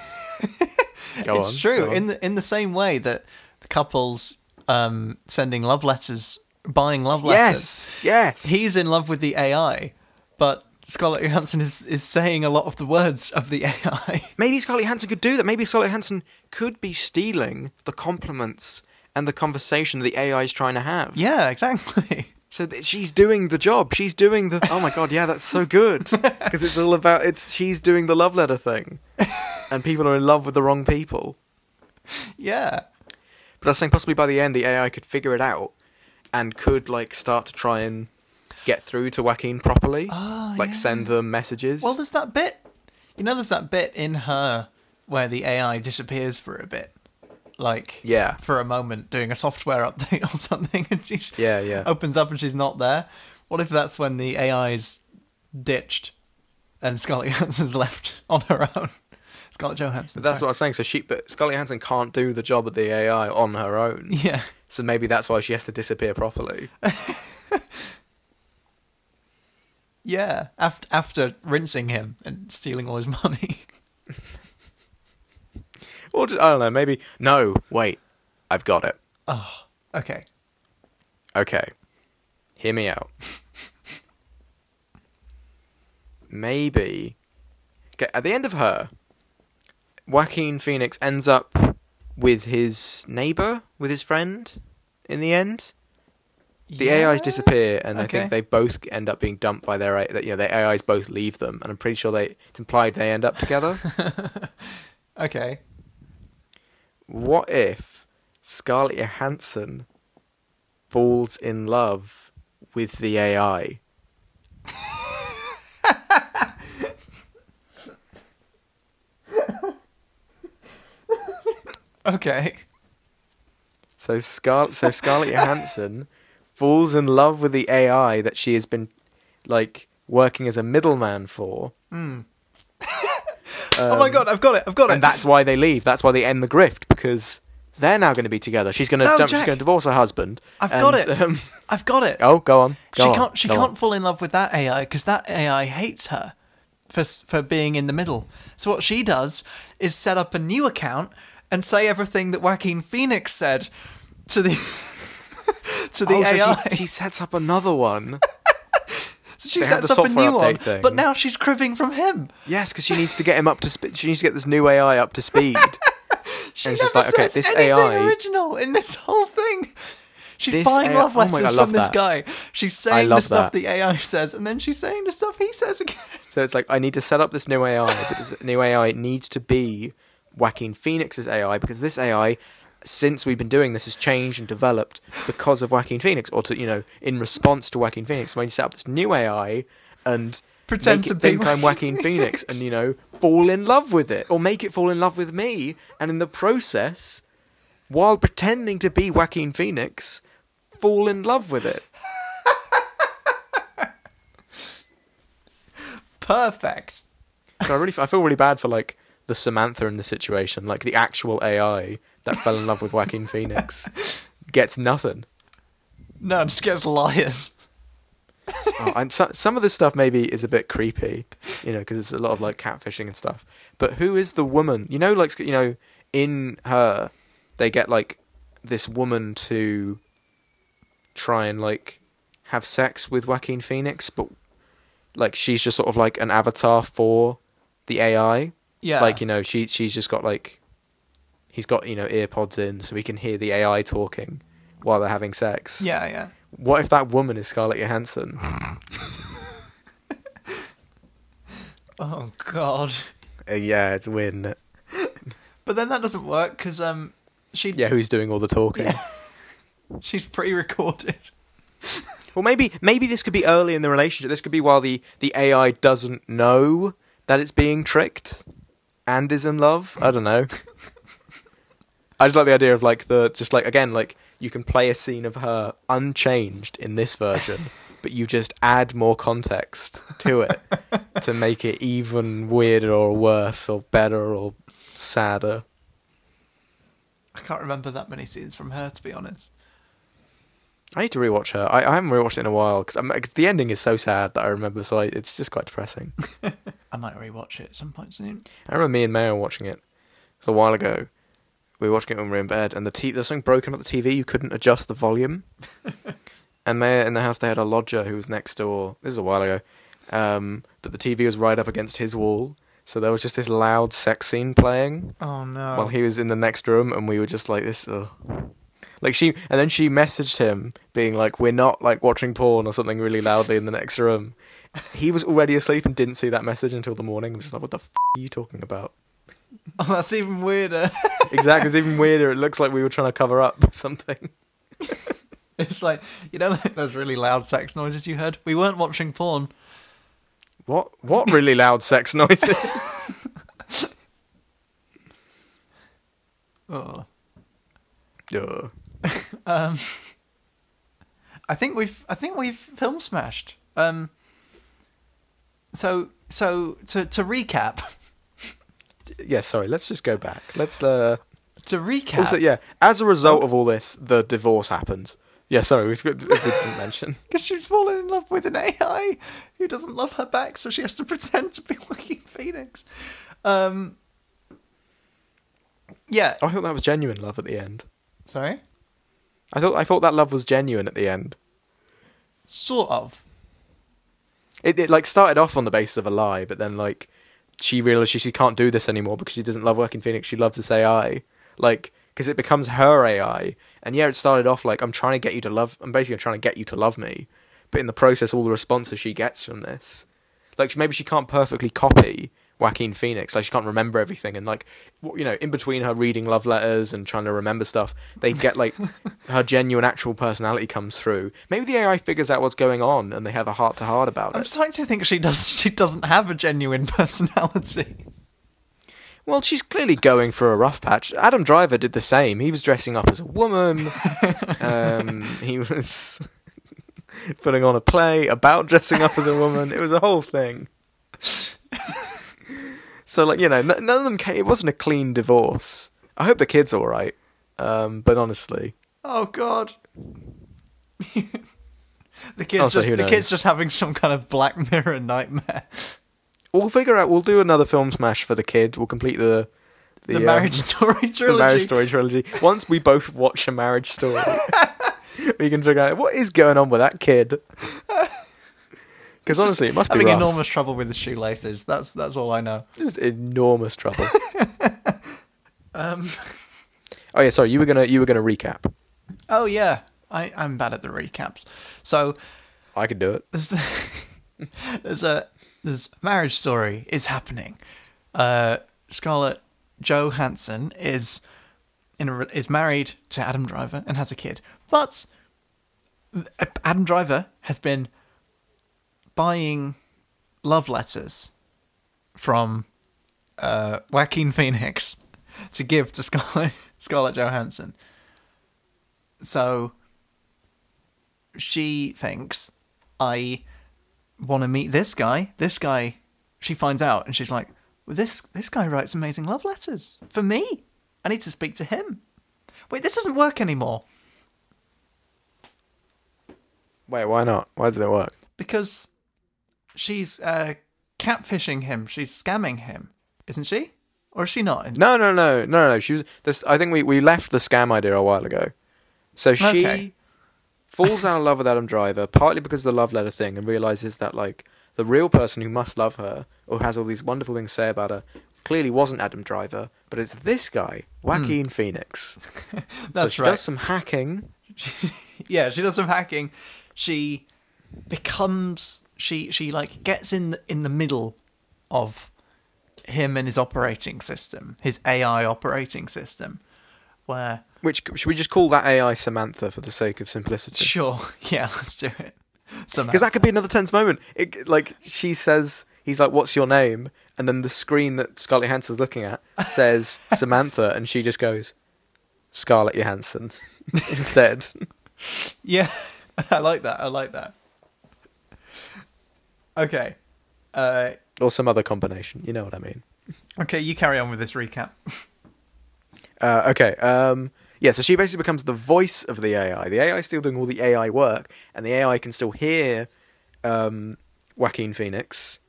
B: Go
A: it's
B: on,
A: true. In the in the same way that the couples um sending love letters, buying love letters.
B: yes, yes.
A: He's in love with the AI, but Scarlett Johansson is is saying a lot of the words of the AI.
B: maybe Scarlett Johansson could do that. Maybe Scarlett Johansson could be stealing the compliments and the conversation the AI is trying to have.
A: yeah, exactly.
B: So th- she's doing the job. She's doing the. Oh my god, yeah, that's so good because it's all about it's. She's doing the love letter thing, and people are in love with the wrong people.
A: Yeah.
B: But I was saying possibly by the end the AI could figure it out, and could like start to try and get through to Joaquin properly,
A: Oh,
B: like
A: yeah.
B: send them messages.
A: Well, there's that bit. You know, there's that bit in her where the AI disappears for a bit, like
B: Yeah.
A: for a moment, doing a software update or something, and she
B: Yeah, yeah.
A: opens up and she's not there. What if that's when the AI's ditched and Scarlett Johansson's left on her own? Scarlett Johansson.
B: But that's what I
A: sorry.
B: was saying. So she, but Scarlett Johansson can't do the job of the AI on her own.
A: Yeah.
B: So maybe that's why she has to disappear properly.
A: Yeah. After after rinsing him and stealing all his money.
B: Or just, I don't know. Maybe no. Wait, I've got it.
A: oh. Okay.
B: Okay. Hear me out. Maybe. Okay, at the end of her, Joaquin Phoenix ends up with his neighbor, with his friend, in the end. The AIs disappear, and I think they both end up being dumped by their. You know, their AIs both leave them, and I'm pretty sure they. It's implied they end up together.
A: Okay.
B: What if Scarlett Johansson falls in love with the AI?
A: Okay.
B: So Scar- so Scarlett Johansson falls in love with the AI that she has been like working as a middleman for. Hmm.
A: oh my god, I've got it. I've got it.
B: Um, and that's why they leave. That's why they end the grift because they're now going to be together. She's going to
A: No,
B: she's
A: Jack.
B: going to divorce her husband.
A: I've got
B: and,
A: it.
B: Um,
A: I've got it.
B: oh, go on. Go
A: she
B: on,
A: can't. She
B: go
A: can't
B: on.
A: fall in love with that AI because that AI hates her for s- for being in the middle. So what she does is set up a new account and say everything that Joaquin Phoenix said to the to the
B: Oh, so
A: AI.
B: she, she sets up another one.
A: So she
B: they
A: sets up a new one,
B: thing.
A: but now she's cribbing from him.
B: yes, because she needs to get him up to speed. She needs to get this new AI up to speed.
A: She
B: And it's just like, okay, this AI
A: original in this whole thing. She's
B: This
A: buying
B: AI
A: love
B: oh
A: letters
B: God, love
A: from this
B: that.
A: guy. She's saying the stuff
B: that.
A: the AI says, and then she's saying the stuff he says again.
B: So it's like I need to set up this new AI, but this new AI needs to be Joaquin Phoenix's AI because this AI, since we've been doing this, has changed and developed because of Joaquin Phoenix, or to you know, in response to Joaquin Phoenix. Need to set up this new AI and
A: Pretend to
B: think I'm
A: Joaquin
B: Phoenix, and you know, fall in love with it, or make it fall in love with me, and in the process, while pretending to be Joaquin Phoenix, fall in love with it.
A: Perfect.
B: So I really, I feel really bad for like the Samantha in the situation, like the actual AI that fell in love with Joaquin Phoenix gets nothing.
A: No, just gets liars.
B: Oh, and so, some of this stuff maybe is a bit creepy, you know, because it's a lot of like catfishing and stuff. But who is the woman? You know, like you know, in her, they get like this woman to try and like have sex with Joaquin Phoenix, but like she's just sort of like an avatar for the AI.
A: Yeah.
B: Like you know, she she's just got like he's got you know earpods in, so he can hear the AI talking while they're having sex.
A: Yeah, yeah.
B: What if that woman is Scarlett Johansson?
A: Oh god.
B: Uh, yeah, it's win.
A: But then that doesn't work because um, she
B: Yeah, who's doing all the talking?
A: she's pre-recorded.
B: Well, maybe maybe this could be early in the relationship. This could be while the the AI doesn't know that it's being tricked and is in love. I don't know. I just like the idea of like the just like again like you can play a scene of her unchanged in this version, but you just add more context to it to make it even weirder or worse or better or sadder.
A: I can't remember that many scenes from her to be honest.
B: I need to rewatch her. I, I haven't rewatched it in a while because the ending is so sad that I remember. So I, it's just quite depressing.
A: I might rewatch it at some point soon.
B: I remember me and Mayo watching it. It's a while ago. We were watching it when we were in bed, and the t- there's something broken about the TV. You couldn't adjust the volume. and Mayo in the house, they had a lodger who was next door. This is a while ago. Um, but the TV was right up against his wall, so there was just this loud sex scene playing
A: Oh no.
B: while he was in the next room, and we were just like this. Uh, like she, and then she messaged him being like, "We're not like watching porn or something really loudly in the next room." He was already asleep and didn't see that message until the morning. I'm just like, "What the f- are you talking about?"
A: oh, that's even weirder.
B: Exactly, it's even weirder. It looks like we were trying to cover up something.
A: it's like you know those really loud sex noises you heard. We weren't watching porn.
B: What? What really loud sex noises?
A: Oh.
B: Ugh.
A: Um, I think we've I think we've film smashed. Um, so so to to recap
B: yeah, sorry. Let's just go back. Let's. uh
A: to recap.
B: Also, yeah. As a result of all this, the divorce happens. Yeah, sorry, we, we didn't mention.
A: Because she's fallen in love with an AI who doesn't love her back, so she has to pretend to be Joaquin Phoenix. Um, yeah.
B: I thought that was genuine love at the end.
A: Sorry.
B: I thought I thought that love was genuine at the end.
A: Sort of.
B: It, it like started off on the basis of a lie, but then like she realized she, she can't do this anymore because she doesn't love Joaquin Phoenix. She loves this AI, like because it becomes her AI. And yeah, it started off like I'm trying to get you to love. I'm basically trying to get you to love me, but in the process, all the responses she gets from this, like maybe she can't perfectly copy Joaquin Phoenix. Like she can't remember everything, and like you know, in between her reading love letters and trying to remember stuff, they get like her genuine, actual personality comes through. Maybe the AI figures out what's going on, and they have a heart to heart about it.
A: I'm starting to think she does. She doesn't have a genuine personality.
B: Well, she's clearly going for a rough patch. Adam Driver did the same. He was dressing up as a woman. um, he was putting on a play about dressing up as a woman. It was a whole thing. So like you know, n- none of them. Came, it wasn't a clean divorce. I hope the kid's all right. Um, but honestly,
A: Oh God. the kid's
B: Also,
A: just the
B: knows?
A: kid's just having some kind of Black Mirror nightmare.
B: we'll figure out. We'll do another film smash for the kid. We'll complete the
A: The,
B: um,
A: Marriage Story trilogy.
B: the marriage story trilogy. Once we both watch a marriage story, we can figure out what is going on with that kid. Because honestly, it must be
A: having
B: rough.
A: enormous trouble with his shoelaces. That's that's all I know.
B: Just enormous trouble.
A: Um.
B: oh yeah, sorry. You were gonna you were gonna recap.
A: Oh yeah, I I'm bad at the recaps. So
B: I could do it.
A: there's there's a there's marriage story is happening. Uh, Scarlett Johansson is in a, is married to Adam Driver and has a kid, but Adam Driver has been buying love letters from uh, Joaquin Phoenix to give to Scarlett Scarlett Johansson. So she thinks I want to meet this guy. This guy, she finds out, and she's like, well, "This this guy writes amazing love letters for me. I need to speak to him." Wait, this doesn't work anymore
B: Wait, why not? Why does it work?
A: because she's uh, catfishing him. She's scamming him, isn't she? Or is she not?
B: No, no, no, no, no. She was. This. I think we we left the scam idea a while ago. So she
A: Okay.
B: falls out of love with Adam Driver partly because of the love letter thing, and realizes that like the real person who must love her or has all these wonderful things to say about her clearly wasn't Adam Driver, but it's this guy, Joaquin Phoenix.
A: That's so
B: she
A: right.
B: does some hacking.
A: yeah, she does some hacking. She becomes she she like gets in the, in the middle of him and his operating system, his AI operating system, where
B: Which should we just call that AI Samantha for the sake of simplicity?
A: sure, yeah, let's do it.
B: Because that could be another tense moment. It, like she says, he's like, "What's your name?" And then the screen that Scarlett Johansson's looking at says Samantha, and she just goes, "Scarlett Johansson," instead.
A: yeah, I like that. I like that. Okay, uh,
B: or some other combination. You know what I mean?
A: okay, you carry on with this recap.
B: Uh, okay. Um, yeah. So she basically becomes the voice of the AI. The AI is still doing all the AI work, and the AI can still hear um, Joaquin Phoenix.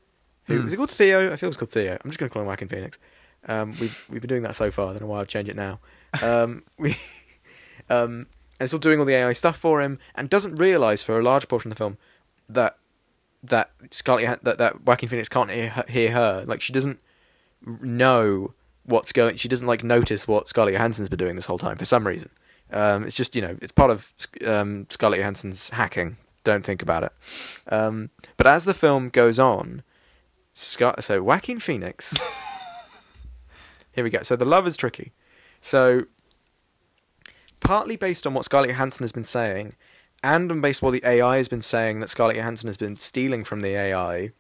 B: Who is it called Theo? I feel it's called Theo. I'm just going to call him Joaquin Phoenix. Um, we've we've been doing that so far. I don't know why I'd change it now. Um, we um, and still doing all the AI stuff for him, and doesn't realize for a large portion of the film that that Scarlett that that Joaquin Phoenix can't hear her, hear her. Like she doesn't know what's going. She doesn't like notice what Scarlett Johansson's been doing this whole time for some reason. Um, it's just you know it's part of um, Scarlett Johansson's hacking. Don't think about it. Um, but as the film goes on, Scar- so Joaquin Phoenix. here we go. So the love is tricky. So partly based on what Scarlett Johansson has been saying, and on based on what the AI has been saying that Scarlett Johansson has been stealing from the AI.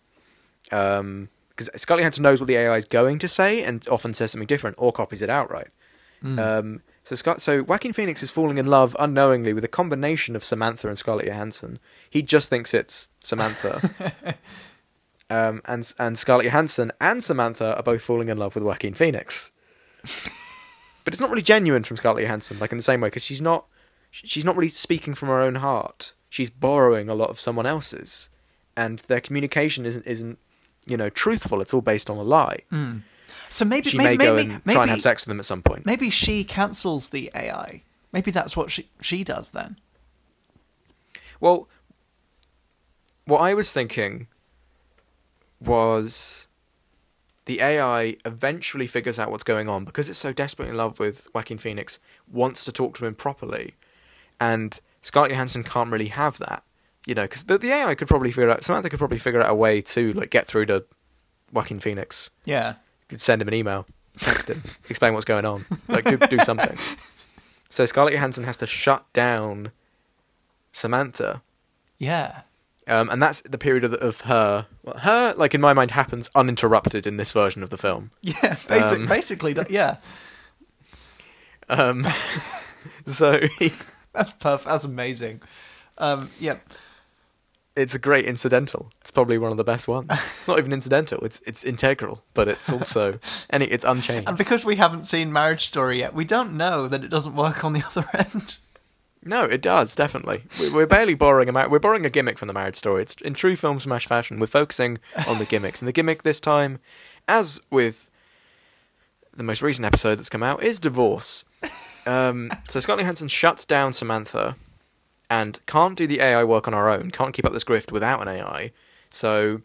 B: Um, because Scarlett Johansson knows what the AI is going to say and often says something different or copies it outright. Um, so Scott, so Joaquin Phoenix is falling in love unknowingly with a combination of Samantha and Scarlett Johansson. He just thinks it's Samantha. um, and and Scarlett Johansson and Samantha are both falling in love with Joaquin Phoenix. but it's not really genuine from Scarlett Johansson, like in the same way, because she's not she's not really speaking from her own heart. She's borrowing a lot of someone else's, and their communication isn't isn't you know truthful. It's all based on a lie. Hmm.
A: So maybe
B: She
A: maybe
B: may go
A: maybe,
B: and
A: maybe,
B: try and have sex with them at some point.
A: Maybe she cancels the AI. Maybe that's what she she does then.
B: Well, what I was thinking was the AI eventually figures out what's going on because it's so desperately in love with Joaquin Phoenix, wants to talk to him properly, and Scarlett Johansson can't really have that, you know, because the, the AI could probably figure out Samantha could probably figure out a way to like get through to Joaquin Phoenix,
A: Yeah.
B: could send him an email, text him, explain what's going on, like do, do something. So Scarlett Johansson has to shut down Samantha
A: Yeah.
B: um, and that's the period of, of her. Well, her, like in my mind, happens uninterrupted in this version of the film.
A: Yeah. Basic,
B: Um,
A: basically, yeah.
B: Um, so he,
A: That's perfect. That's amazing. Um, yeah.
B: it's a great incidental. It's probably one of the best ones. Not even incidental. It's it's integral, but it's also and it's unchanged.
A: And because we haven't seen Marriage Story yet, we don't know that it doesn't work on the other end.
B: No, it does definitely. We- We're barely borrowing a mar- we're borrowing a gimmick from the marriage story. It's in true film smash fashion. We're focusing on the gimmicks, and the gimmick this time, as with the most recent episode that's come out, is divorce. Um, so Scarlett Johansson shuts down Samantha, and can't do the AI work on our own. Can't keep up this grift without an AI. So,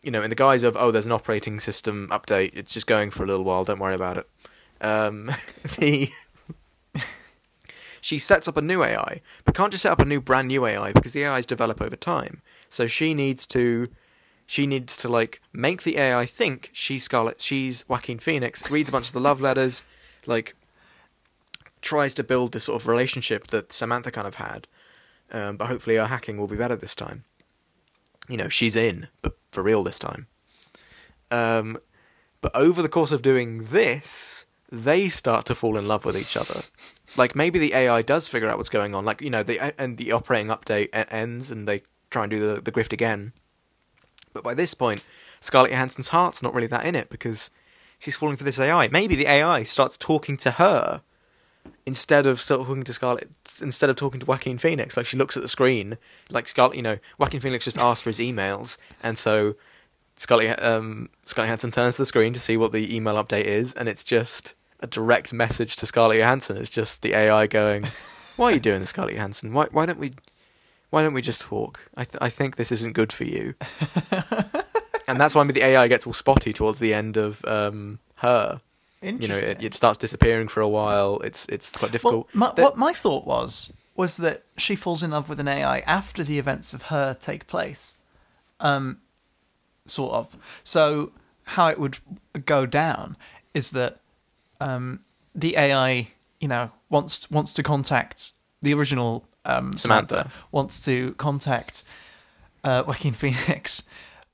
B: you know, in the guise of oh, there's an operating system update. It's just going for a little while. Don't worry about it. Um, the she sets up a new AI, but can't just set up a new brand new AI because the AIs develop over time. So she needs to she needs to like make the AI think she's Scarlett she's Joaquin Phoenix, reads a bunch of the love letters, like tries to build this sort of relationship that Samantha kind of had. Um, but hopefully her hacking will be better this time. You know, she's in, but for real this time. Um, but over the course of doing this, they start to fall in love with each other. Like maybe the AI does figure out what's going on. Like you know, the and the operating update ends, and they try and do the the grift again. But by this point, Scarlett Johansson's heart's not really that in it because she's falling for this AI. Maybe the AI starts talking to her instead of still talking to Scarlett, instead of talking to Joaquin Phoenix. Like she looks at the screen, like Scarlett, you know, Joaquin Phoenix just asked for his emails, and so Scarlett, um, Scarlett Johansson turns to the screen to see what the email update is, and it's just a direct message to Scarlett Johansson. It's just the AI going, "Why are you doing this, Scarlett Johansson? Why why don't we why don't we just talk? I th- I think this isn't good for you." and that's why the AI gets all spotty towards the end of um, her. You know, it, it starts disappearing for a while. It's it's quite
A: Well,
B: difficult.
A: my, what my thought was was that she falls in love with an AI after the events of her take place, um, sort of. So how it would go down is that um, the AI, you know, wants wants to contact the original um, Samantha,
B: Samantha.
A: wants to contact uh, Joaquin Phoenix,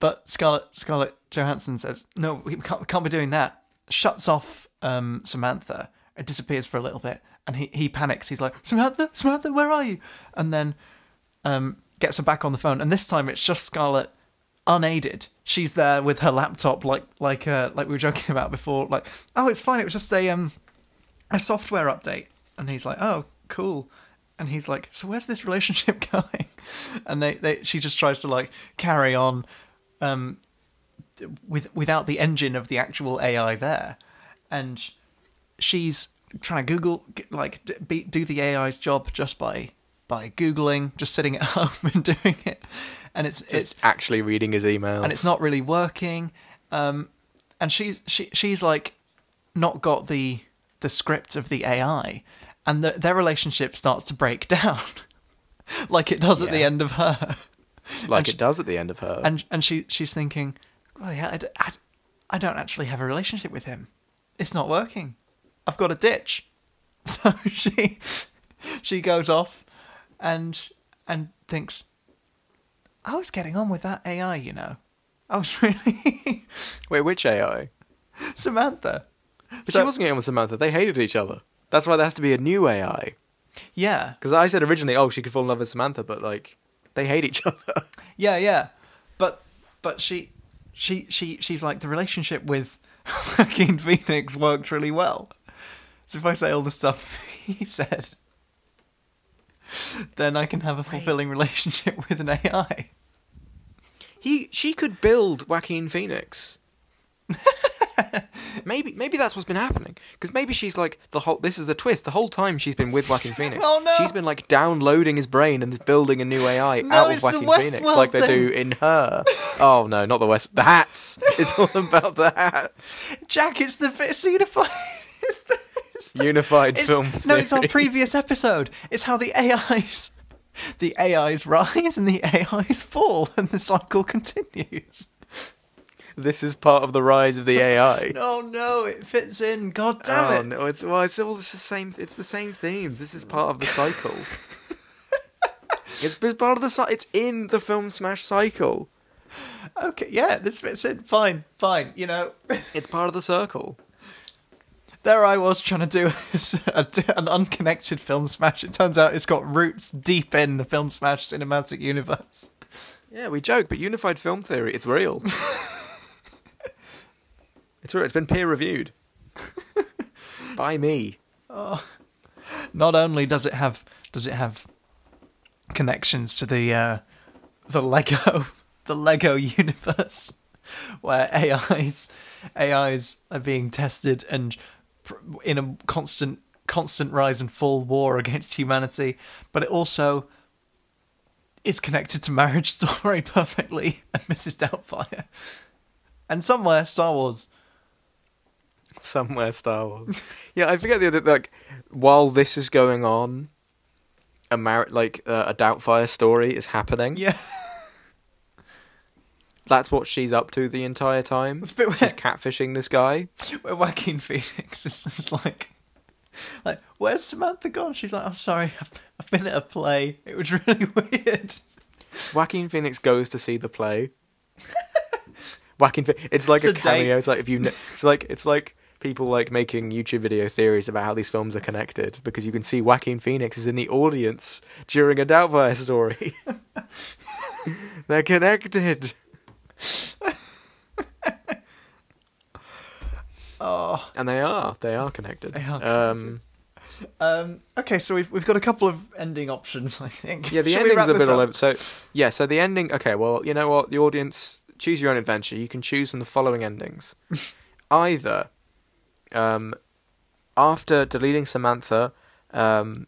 A: but Scarlett Scarlett Johansson says no, we can't, we can't be doing that. Shuts off um, Samantha. It disappears for a little bit, and he, he panics. He's like, Samantha, Samantha, where are you? And then um, gets her back on the phone, and this time it's just Scarlett, unaided. She's there with her laptop, like like uh, like we were joking about before. Like, oh, it's fine. It was just a um a software update. And he's like, oh, cool. And he's like, so where's this relationship going? And they, they she just tries to like carry on um with without the engine of the actual AI there, and she's trying to Google like be, do the AI's job just by by googling, just sitting at home and doing it, and it's
B: just
A: it's
B: actually reading his emails.
A: and it's not really working. Um, and she's she she's like not got the the script of the AI, and the, their relationship starts to break down, like it does at the end of her.
B: like
A: and
B: it does at the end of her.
A: And and she she's thinking, well, yeah, I, d- I d- I don't actually have a relationship with him. It's not working. I've got a ditch. So she she goes off and and thinks, I was getting on with that AI, you know. I was really
B: Wait, which AI?
A: Samantha.
B: But
A: So-
B: she wasn't getting on with Samantha. They hated each other. That's why there has to be a new AI.
A: Yeah,
B: Because I said originally, oh, she could fall in love with Samantha, but like they hate each other.
A: yeah, yeah. But but she she she she's like the relationship with Joaquin Phoenix worked really well. So if I say all the stuff he said, then I can have a fulfilling relationship with an AI.
B: He, she could build Joaquin Phoenix. maybe, maybe that's what's been happening. Because maybe she's like the whole. This is the twist. The whole time she's been with Joaquin Phoenix.
A: Oh, no.
B: She's been like downloading his brain and building a new AI
A: No,
B: out of Joaquin Phoenix,
A: Westworld
B: like they
A: thing.
B: do in her. Oh no, not the West. The hats. It's all about the hats.
A: Jack, it's the it's unified. It's the, it's the
B: Unified
A: it's,
B: film.
A: No, it's our
B: theory.
A: previous episode. It's how the AIs, the AIs rise and the AIs fall, and the cycle continues.
B: This is part of the rise of the AI.
A: No, no, it fits in. God damn
B: oh
A: it!
B: no, it's well, it's all it's the same. It's the same themes. This is part of the cycle. it's it's part of the It's in the film smash cycle.
A: Okay, yeah, this fits in. Fine, fine. You know,
B: It's part of the circle.
A: there I was trying to do a, an unconnected film smash. It turns out it's got roots deep in the film smash cinematic universe.
B: Yeah, we joke, but unified film theory, it's real. It's. It's been peer reviewed by me.
A: Not only does it have does it have connections to the uh, the Lego the Lego universe where AIs AIs are being tested and pr- in a constant constant rise and fall war against humanity, but it also is connected to Marriage Story perfectly and Mrs. Doubtfire. And somewhere Star Wars.
B: Somewhere Star Wars. yeah, I forget the other like while this is going on, a mar- like uh, a Doubtfire story is happening.
A: Yeah.
B: That's what she's up to the entire time.
A: It's a bit
B: She's
A: weird.
B: catfishing this guy.
A: where Joaquin Phoenix is just like, like, where's Samantha gone? She's like, I'm sorry, I've, I've been at a play. It was really weird.
B: Joaquin Phoenix goes to see the play. Phe- it's like
A: It's
B: a,
A: a
B: cameo. It's like if you, kn- it's like it's like people like making YouTube video theories about how these films are connected because you can see Joaquin Phoenix is in the audience during a Doubtfire story. They're connected.
A: Oh,
B: And they are. They are connected.
A: They are
B: Um,
A: um, okay. So we've we've got a couple of ending options, I think.
B: yeah, the
A: Shall
B: ending's a bit all over. So, yeah, so the ending. Okay, well, you know what? The audience choose your own adventure. You can choose from the following endings. Either, um, after deleting Samantha, um,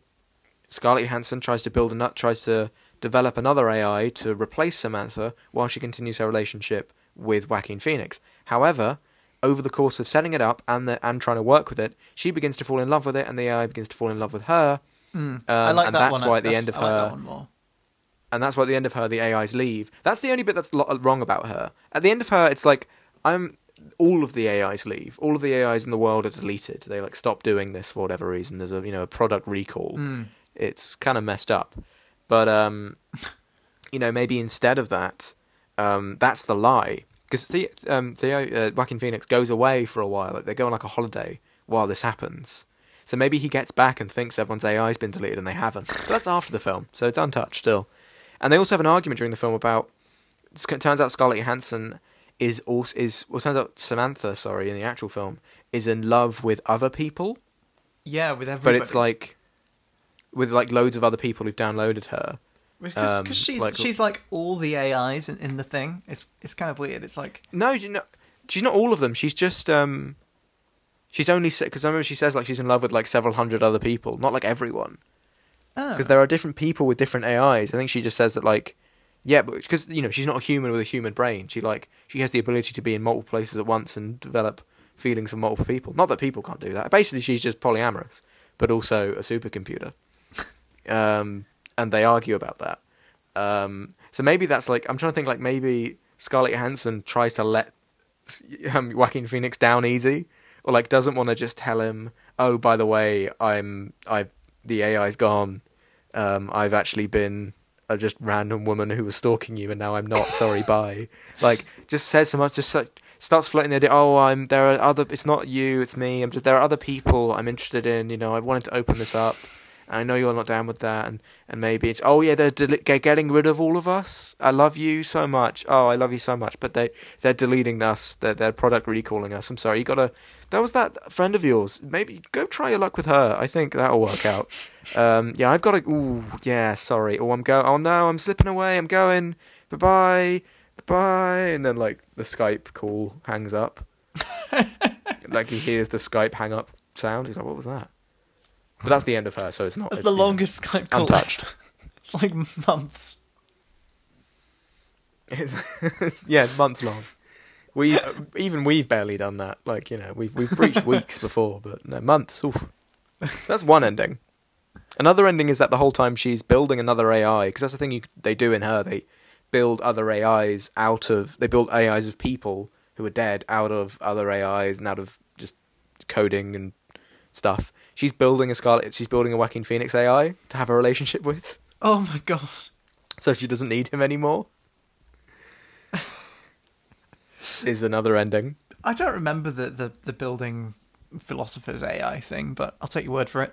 B: Scarlett Johansson tries to build a nut, tries to develop another AI to replace Samantha while she continues her relationship with Joaquin Phoenix. However, over the course of setting it up and the, and trying to work with it, she begins to fall in love with it, and the AI begins to fall in love with her.
A: Mm, I
B: Um,
A: like
B: and
A: that
B: that's
A: one.
B: why at the
A: That's-
B: end of
A: I like
B: her-
A: more.
B: and that's why at the end of her the AIs leave. That's the only bit that's lo- wrong about her. At the end of her, it's like I'm all of the AIs leave. All of the AIs in the world are deleted. They like stop doing this for whatever reason. There's a you know a product recall.
A: Mm.
B: It's kind of messed up. But um, you know maybe instead of that, um, that's the lie because the um Theo uh, Joaquin Phoenix goes away for a while. Like they go on like a holiday while this happens. So maybe he gets back and thinks everyone's AI's been deleted and they haven't. But that's after the film, so it's untouched still. And they also have an argument during the film about. It turns out Scarlett Johansson is also is well. Turns out Samantha, sorry, in the actual film, is in love with other people,
A: Yeah, with everybody.
B: but it's like with like loads of other people who've downloaded her.
A: because
B: um,
A: she's
B: like-
A: she's like all the AIs in, in the thing. It's it's kind of weird. It's like
B: No, you know, she's not all of them. She's just um, she's only because I remember she says like she's in love with like several hundred other people, not like everyone.
A: oh,
B: because there are different people with different AIs. I think she just says that like, yeah, but because you know she's not a human with a human brain. She like she has the ability to be in multiple places at once and develop feelings for multiple people. Not that people can't do that. Basically, she's just polyamorous, but also a supercomputer. um, and they argue about that. Um, so maybe that's like I'm trying to think like maybe Scarlett Johansson tries to let um, Joaquin Phoenix down easy, or like doesn't want to just tell him, oh, by the way, I'm I the AI's gone. Um, I've actually been a just random woman who was stalking you, and now I'm not. Sorry, bye. Like just says so much. Just like, starts floating the idea. Oh, I'm there are other. It's not you. It's me. I'm just there are other people I'm interested in. You know, I wanted to open this up. I know you're not down with that, and, and maybe it's oh yeah they're they're getting rid of all of us. I love you so much. Oh, I love you so much, but they they're deleting us. They're they're product recalling us. I'm sorry. You gotta. That was that friend of yours. Maybe go try your luck with her. I think that'll work out. Um, yeah, I've got to. Ooh, yeah, sorry. Oh, I'm go. Oh no, I'm slipping away. I'm going. Bye bye. Bye. And then like the Skype call hangs up. like he hears the Skype hang up sound. He's like, what was that? But that's the end of her, so it's not.
A: that's
B: it's,
A: the longest Skype call.
B: untouched.
A: it's like months.
B: It's, yeah, it's months long. We uh, even we've barely done that. Like you know, we've we've breached weeks before, but no months. Oof. That's one ending. Another ending is that the whole time she's building another AI because that's the thing you, they do in her. They build other AIs out of they build AIs of people who are dead out of other AIs and out of just coding and stuff. She's building a Scarlett. She's building a Joaquin Phoenix AI to have a relationship with,
A: Oh my god.
B: so she doesn't need him anymore. is another ending.
A: I don't remember the, the, the building philosopher's AI thing, but I'll take your word for it.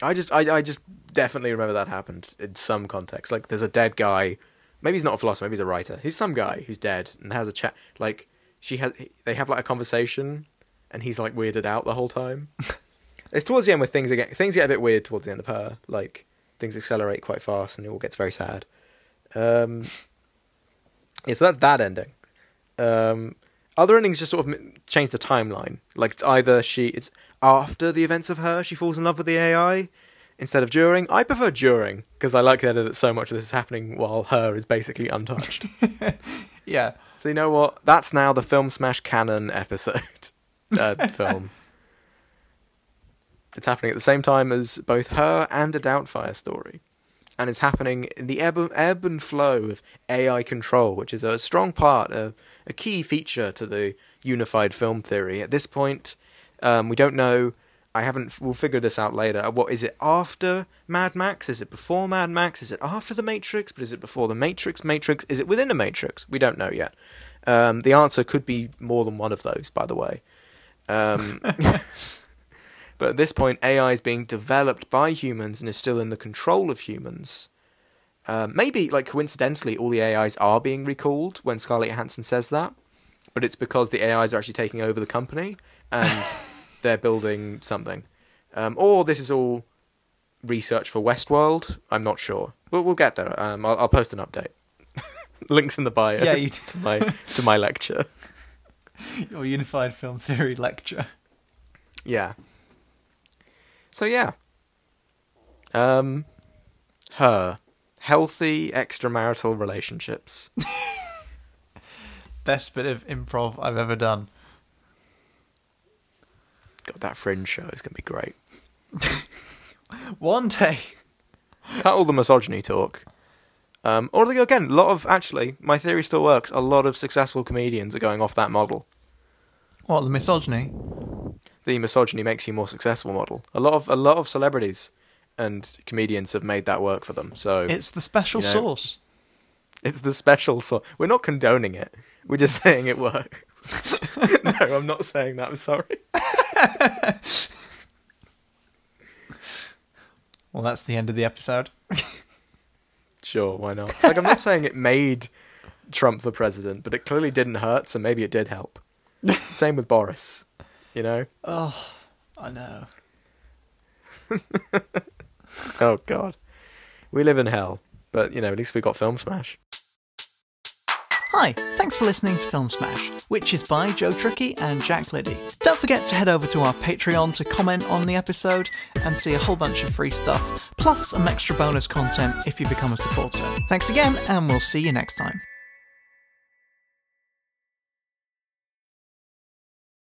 B: I just, I, I just definitely remember that happened in some context. Like, there's a dead guy maybe he's not a philosopher, maybe he's a writer. He's some guy who's dead and has a chat. Like she has, they have like a conversation, and he's like weirded out the whole time. it's towards the end where things get things get a bit weird towards the end of her. Like things accelerate quite fast, and it all gets very sad. Um, yeah, so that's that ending. Um, other endings just sort of change the timeline. Like it's either she it's after the events of her she falls in love with the AI instead of during. I prefer during because I like the idea that so much of this is happening while her is basically untouched.
A: Yeah.
B: so you know what? That's now the Film Smash canon episode uh, film. It's happening at the same time as both her and a Doubtfire story. And it's happening in the ebb, ebb and flow of AI control, which is a strong part, a, a key feature to the unified film theory. At this point, um, we don't know. I haven't. We'll figure this out later. What is it after Mad Max? Is it before Mad Max? Is it after the Matrix? But is it before the Matrix? Matrix? Is it within the Matrix? We don't know yet. Um, the answer could be more than one of those, by the way. Um, but at this point, AI is being developed by humans and is still in the control of humans. Um, maybe, like coincidentally, all the AIs are being recalled when Scarlett Johansson says that, but it's because the AIs are actually taking over the company and they're building something. Um, or this is all research for Westworld. I'm not sure, but we'll get there. Um, I'll, I'll post an update. Links in the bio.
A: Yeah, you
B: to my to my lecture.
A: Your unified film theory lecture.
B: Yeah. So yeah. Um her healthy extramarital relationships.
A: Best bit of improv I've ever done.
B: God, that fringe show is gonna be great.
A: One day.
B: Cut all the misogyny talk. Um, or again, a lot of actually, my theory still works. A lot of successful comedians are going off that model.
A: What the misogyny?
B: The misogyny makes you more successful model. A lot of a lot of celebrities and comedians have made that work for them. So
A: It's the special
B: You know-
A: sauce.
B: It's the special so We're not condoning it. We're just saying it works. no, I'm not saying that. I'm sorry.
A: Well, that's the end of the episode.
B: Sure, why not? Like I'm not saying it made Trump the president, but it clearly didn't hurt, so maybe it did help. Same with Boris. You know?
A: Oh, I know.
B: Oh god. We live in hell. But you know, at least we got Film Smash.
A: Hi, thanks for listening to Film Smash, which is by Joe Tricky and Jack Liddy. Don't forget to head over to our Patreon to comment on the episode and see a whole bunch of free stuff, plus some extra bonus content if you become a supporter. Thanks again, and we'll see you next time.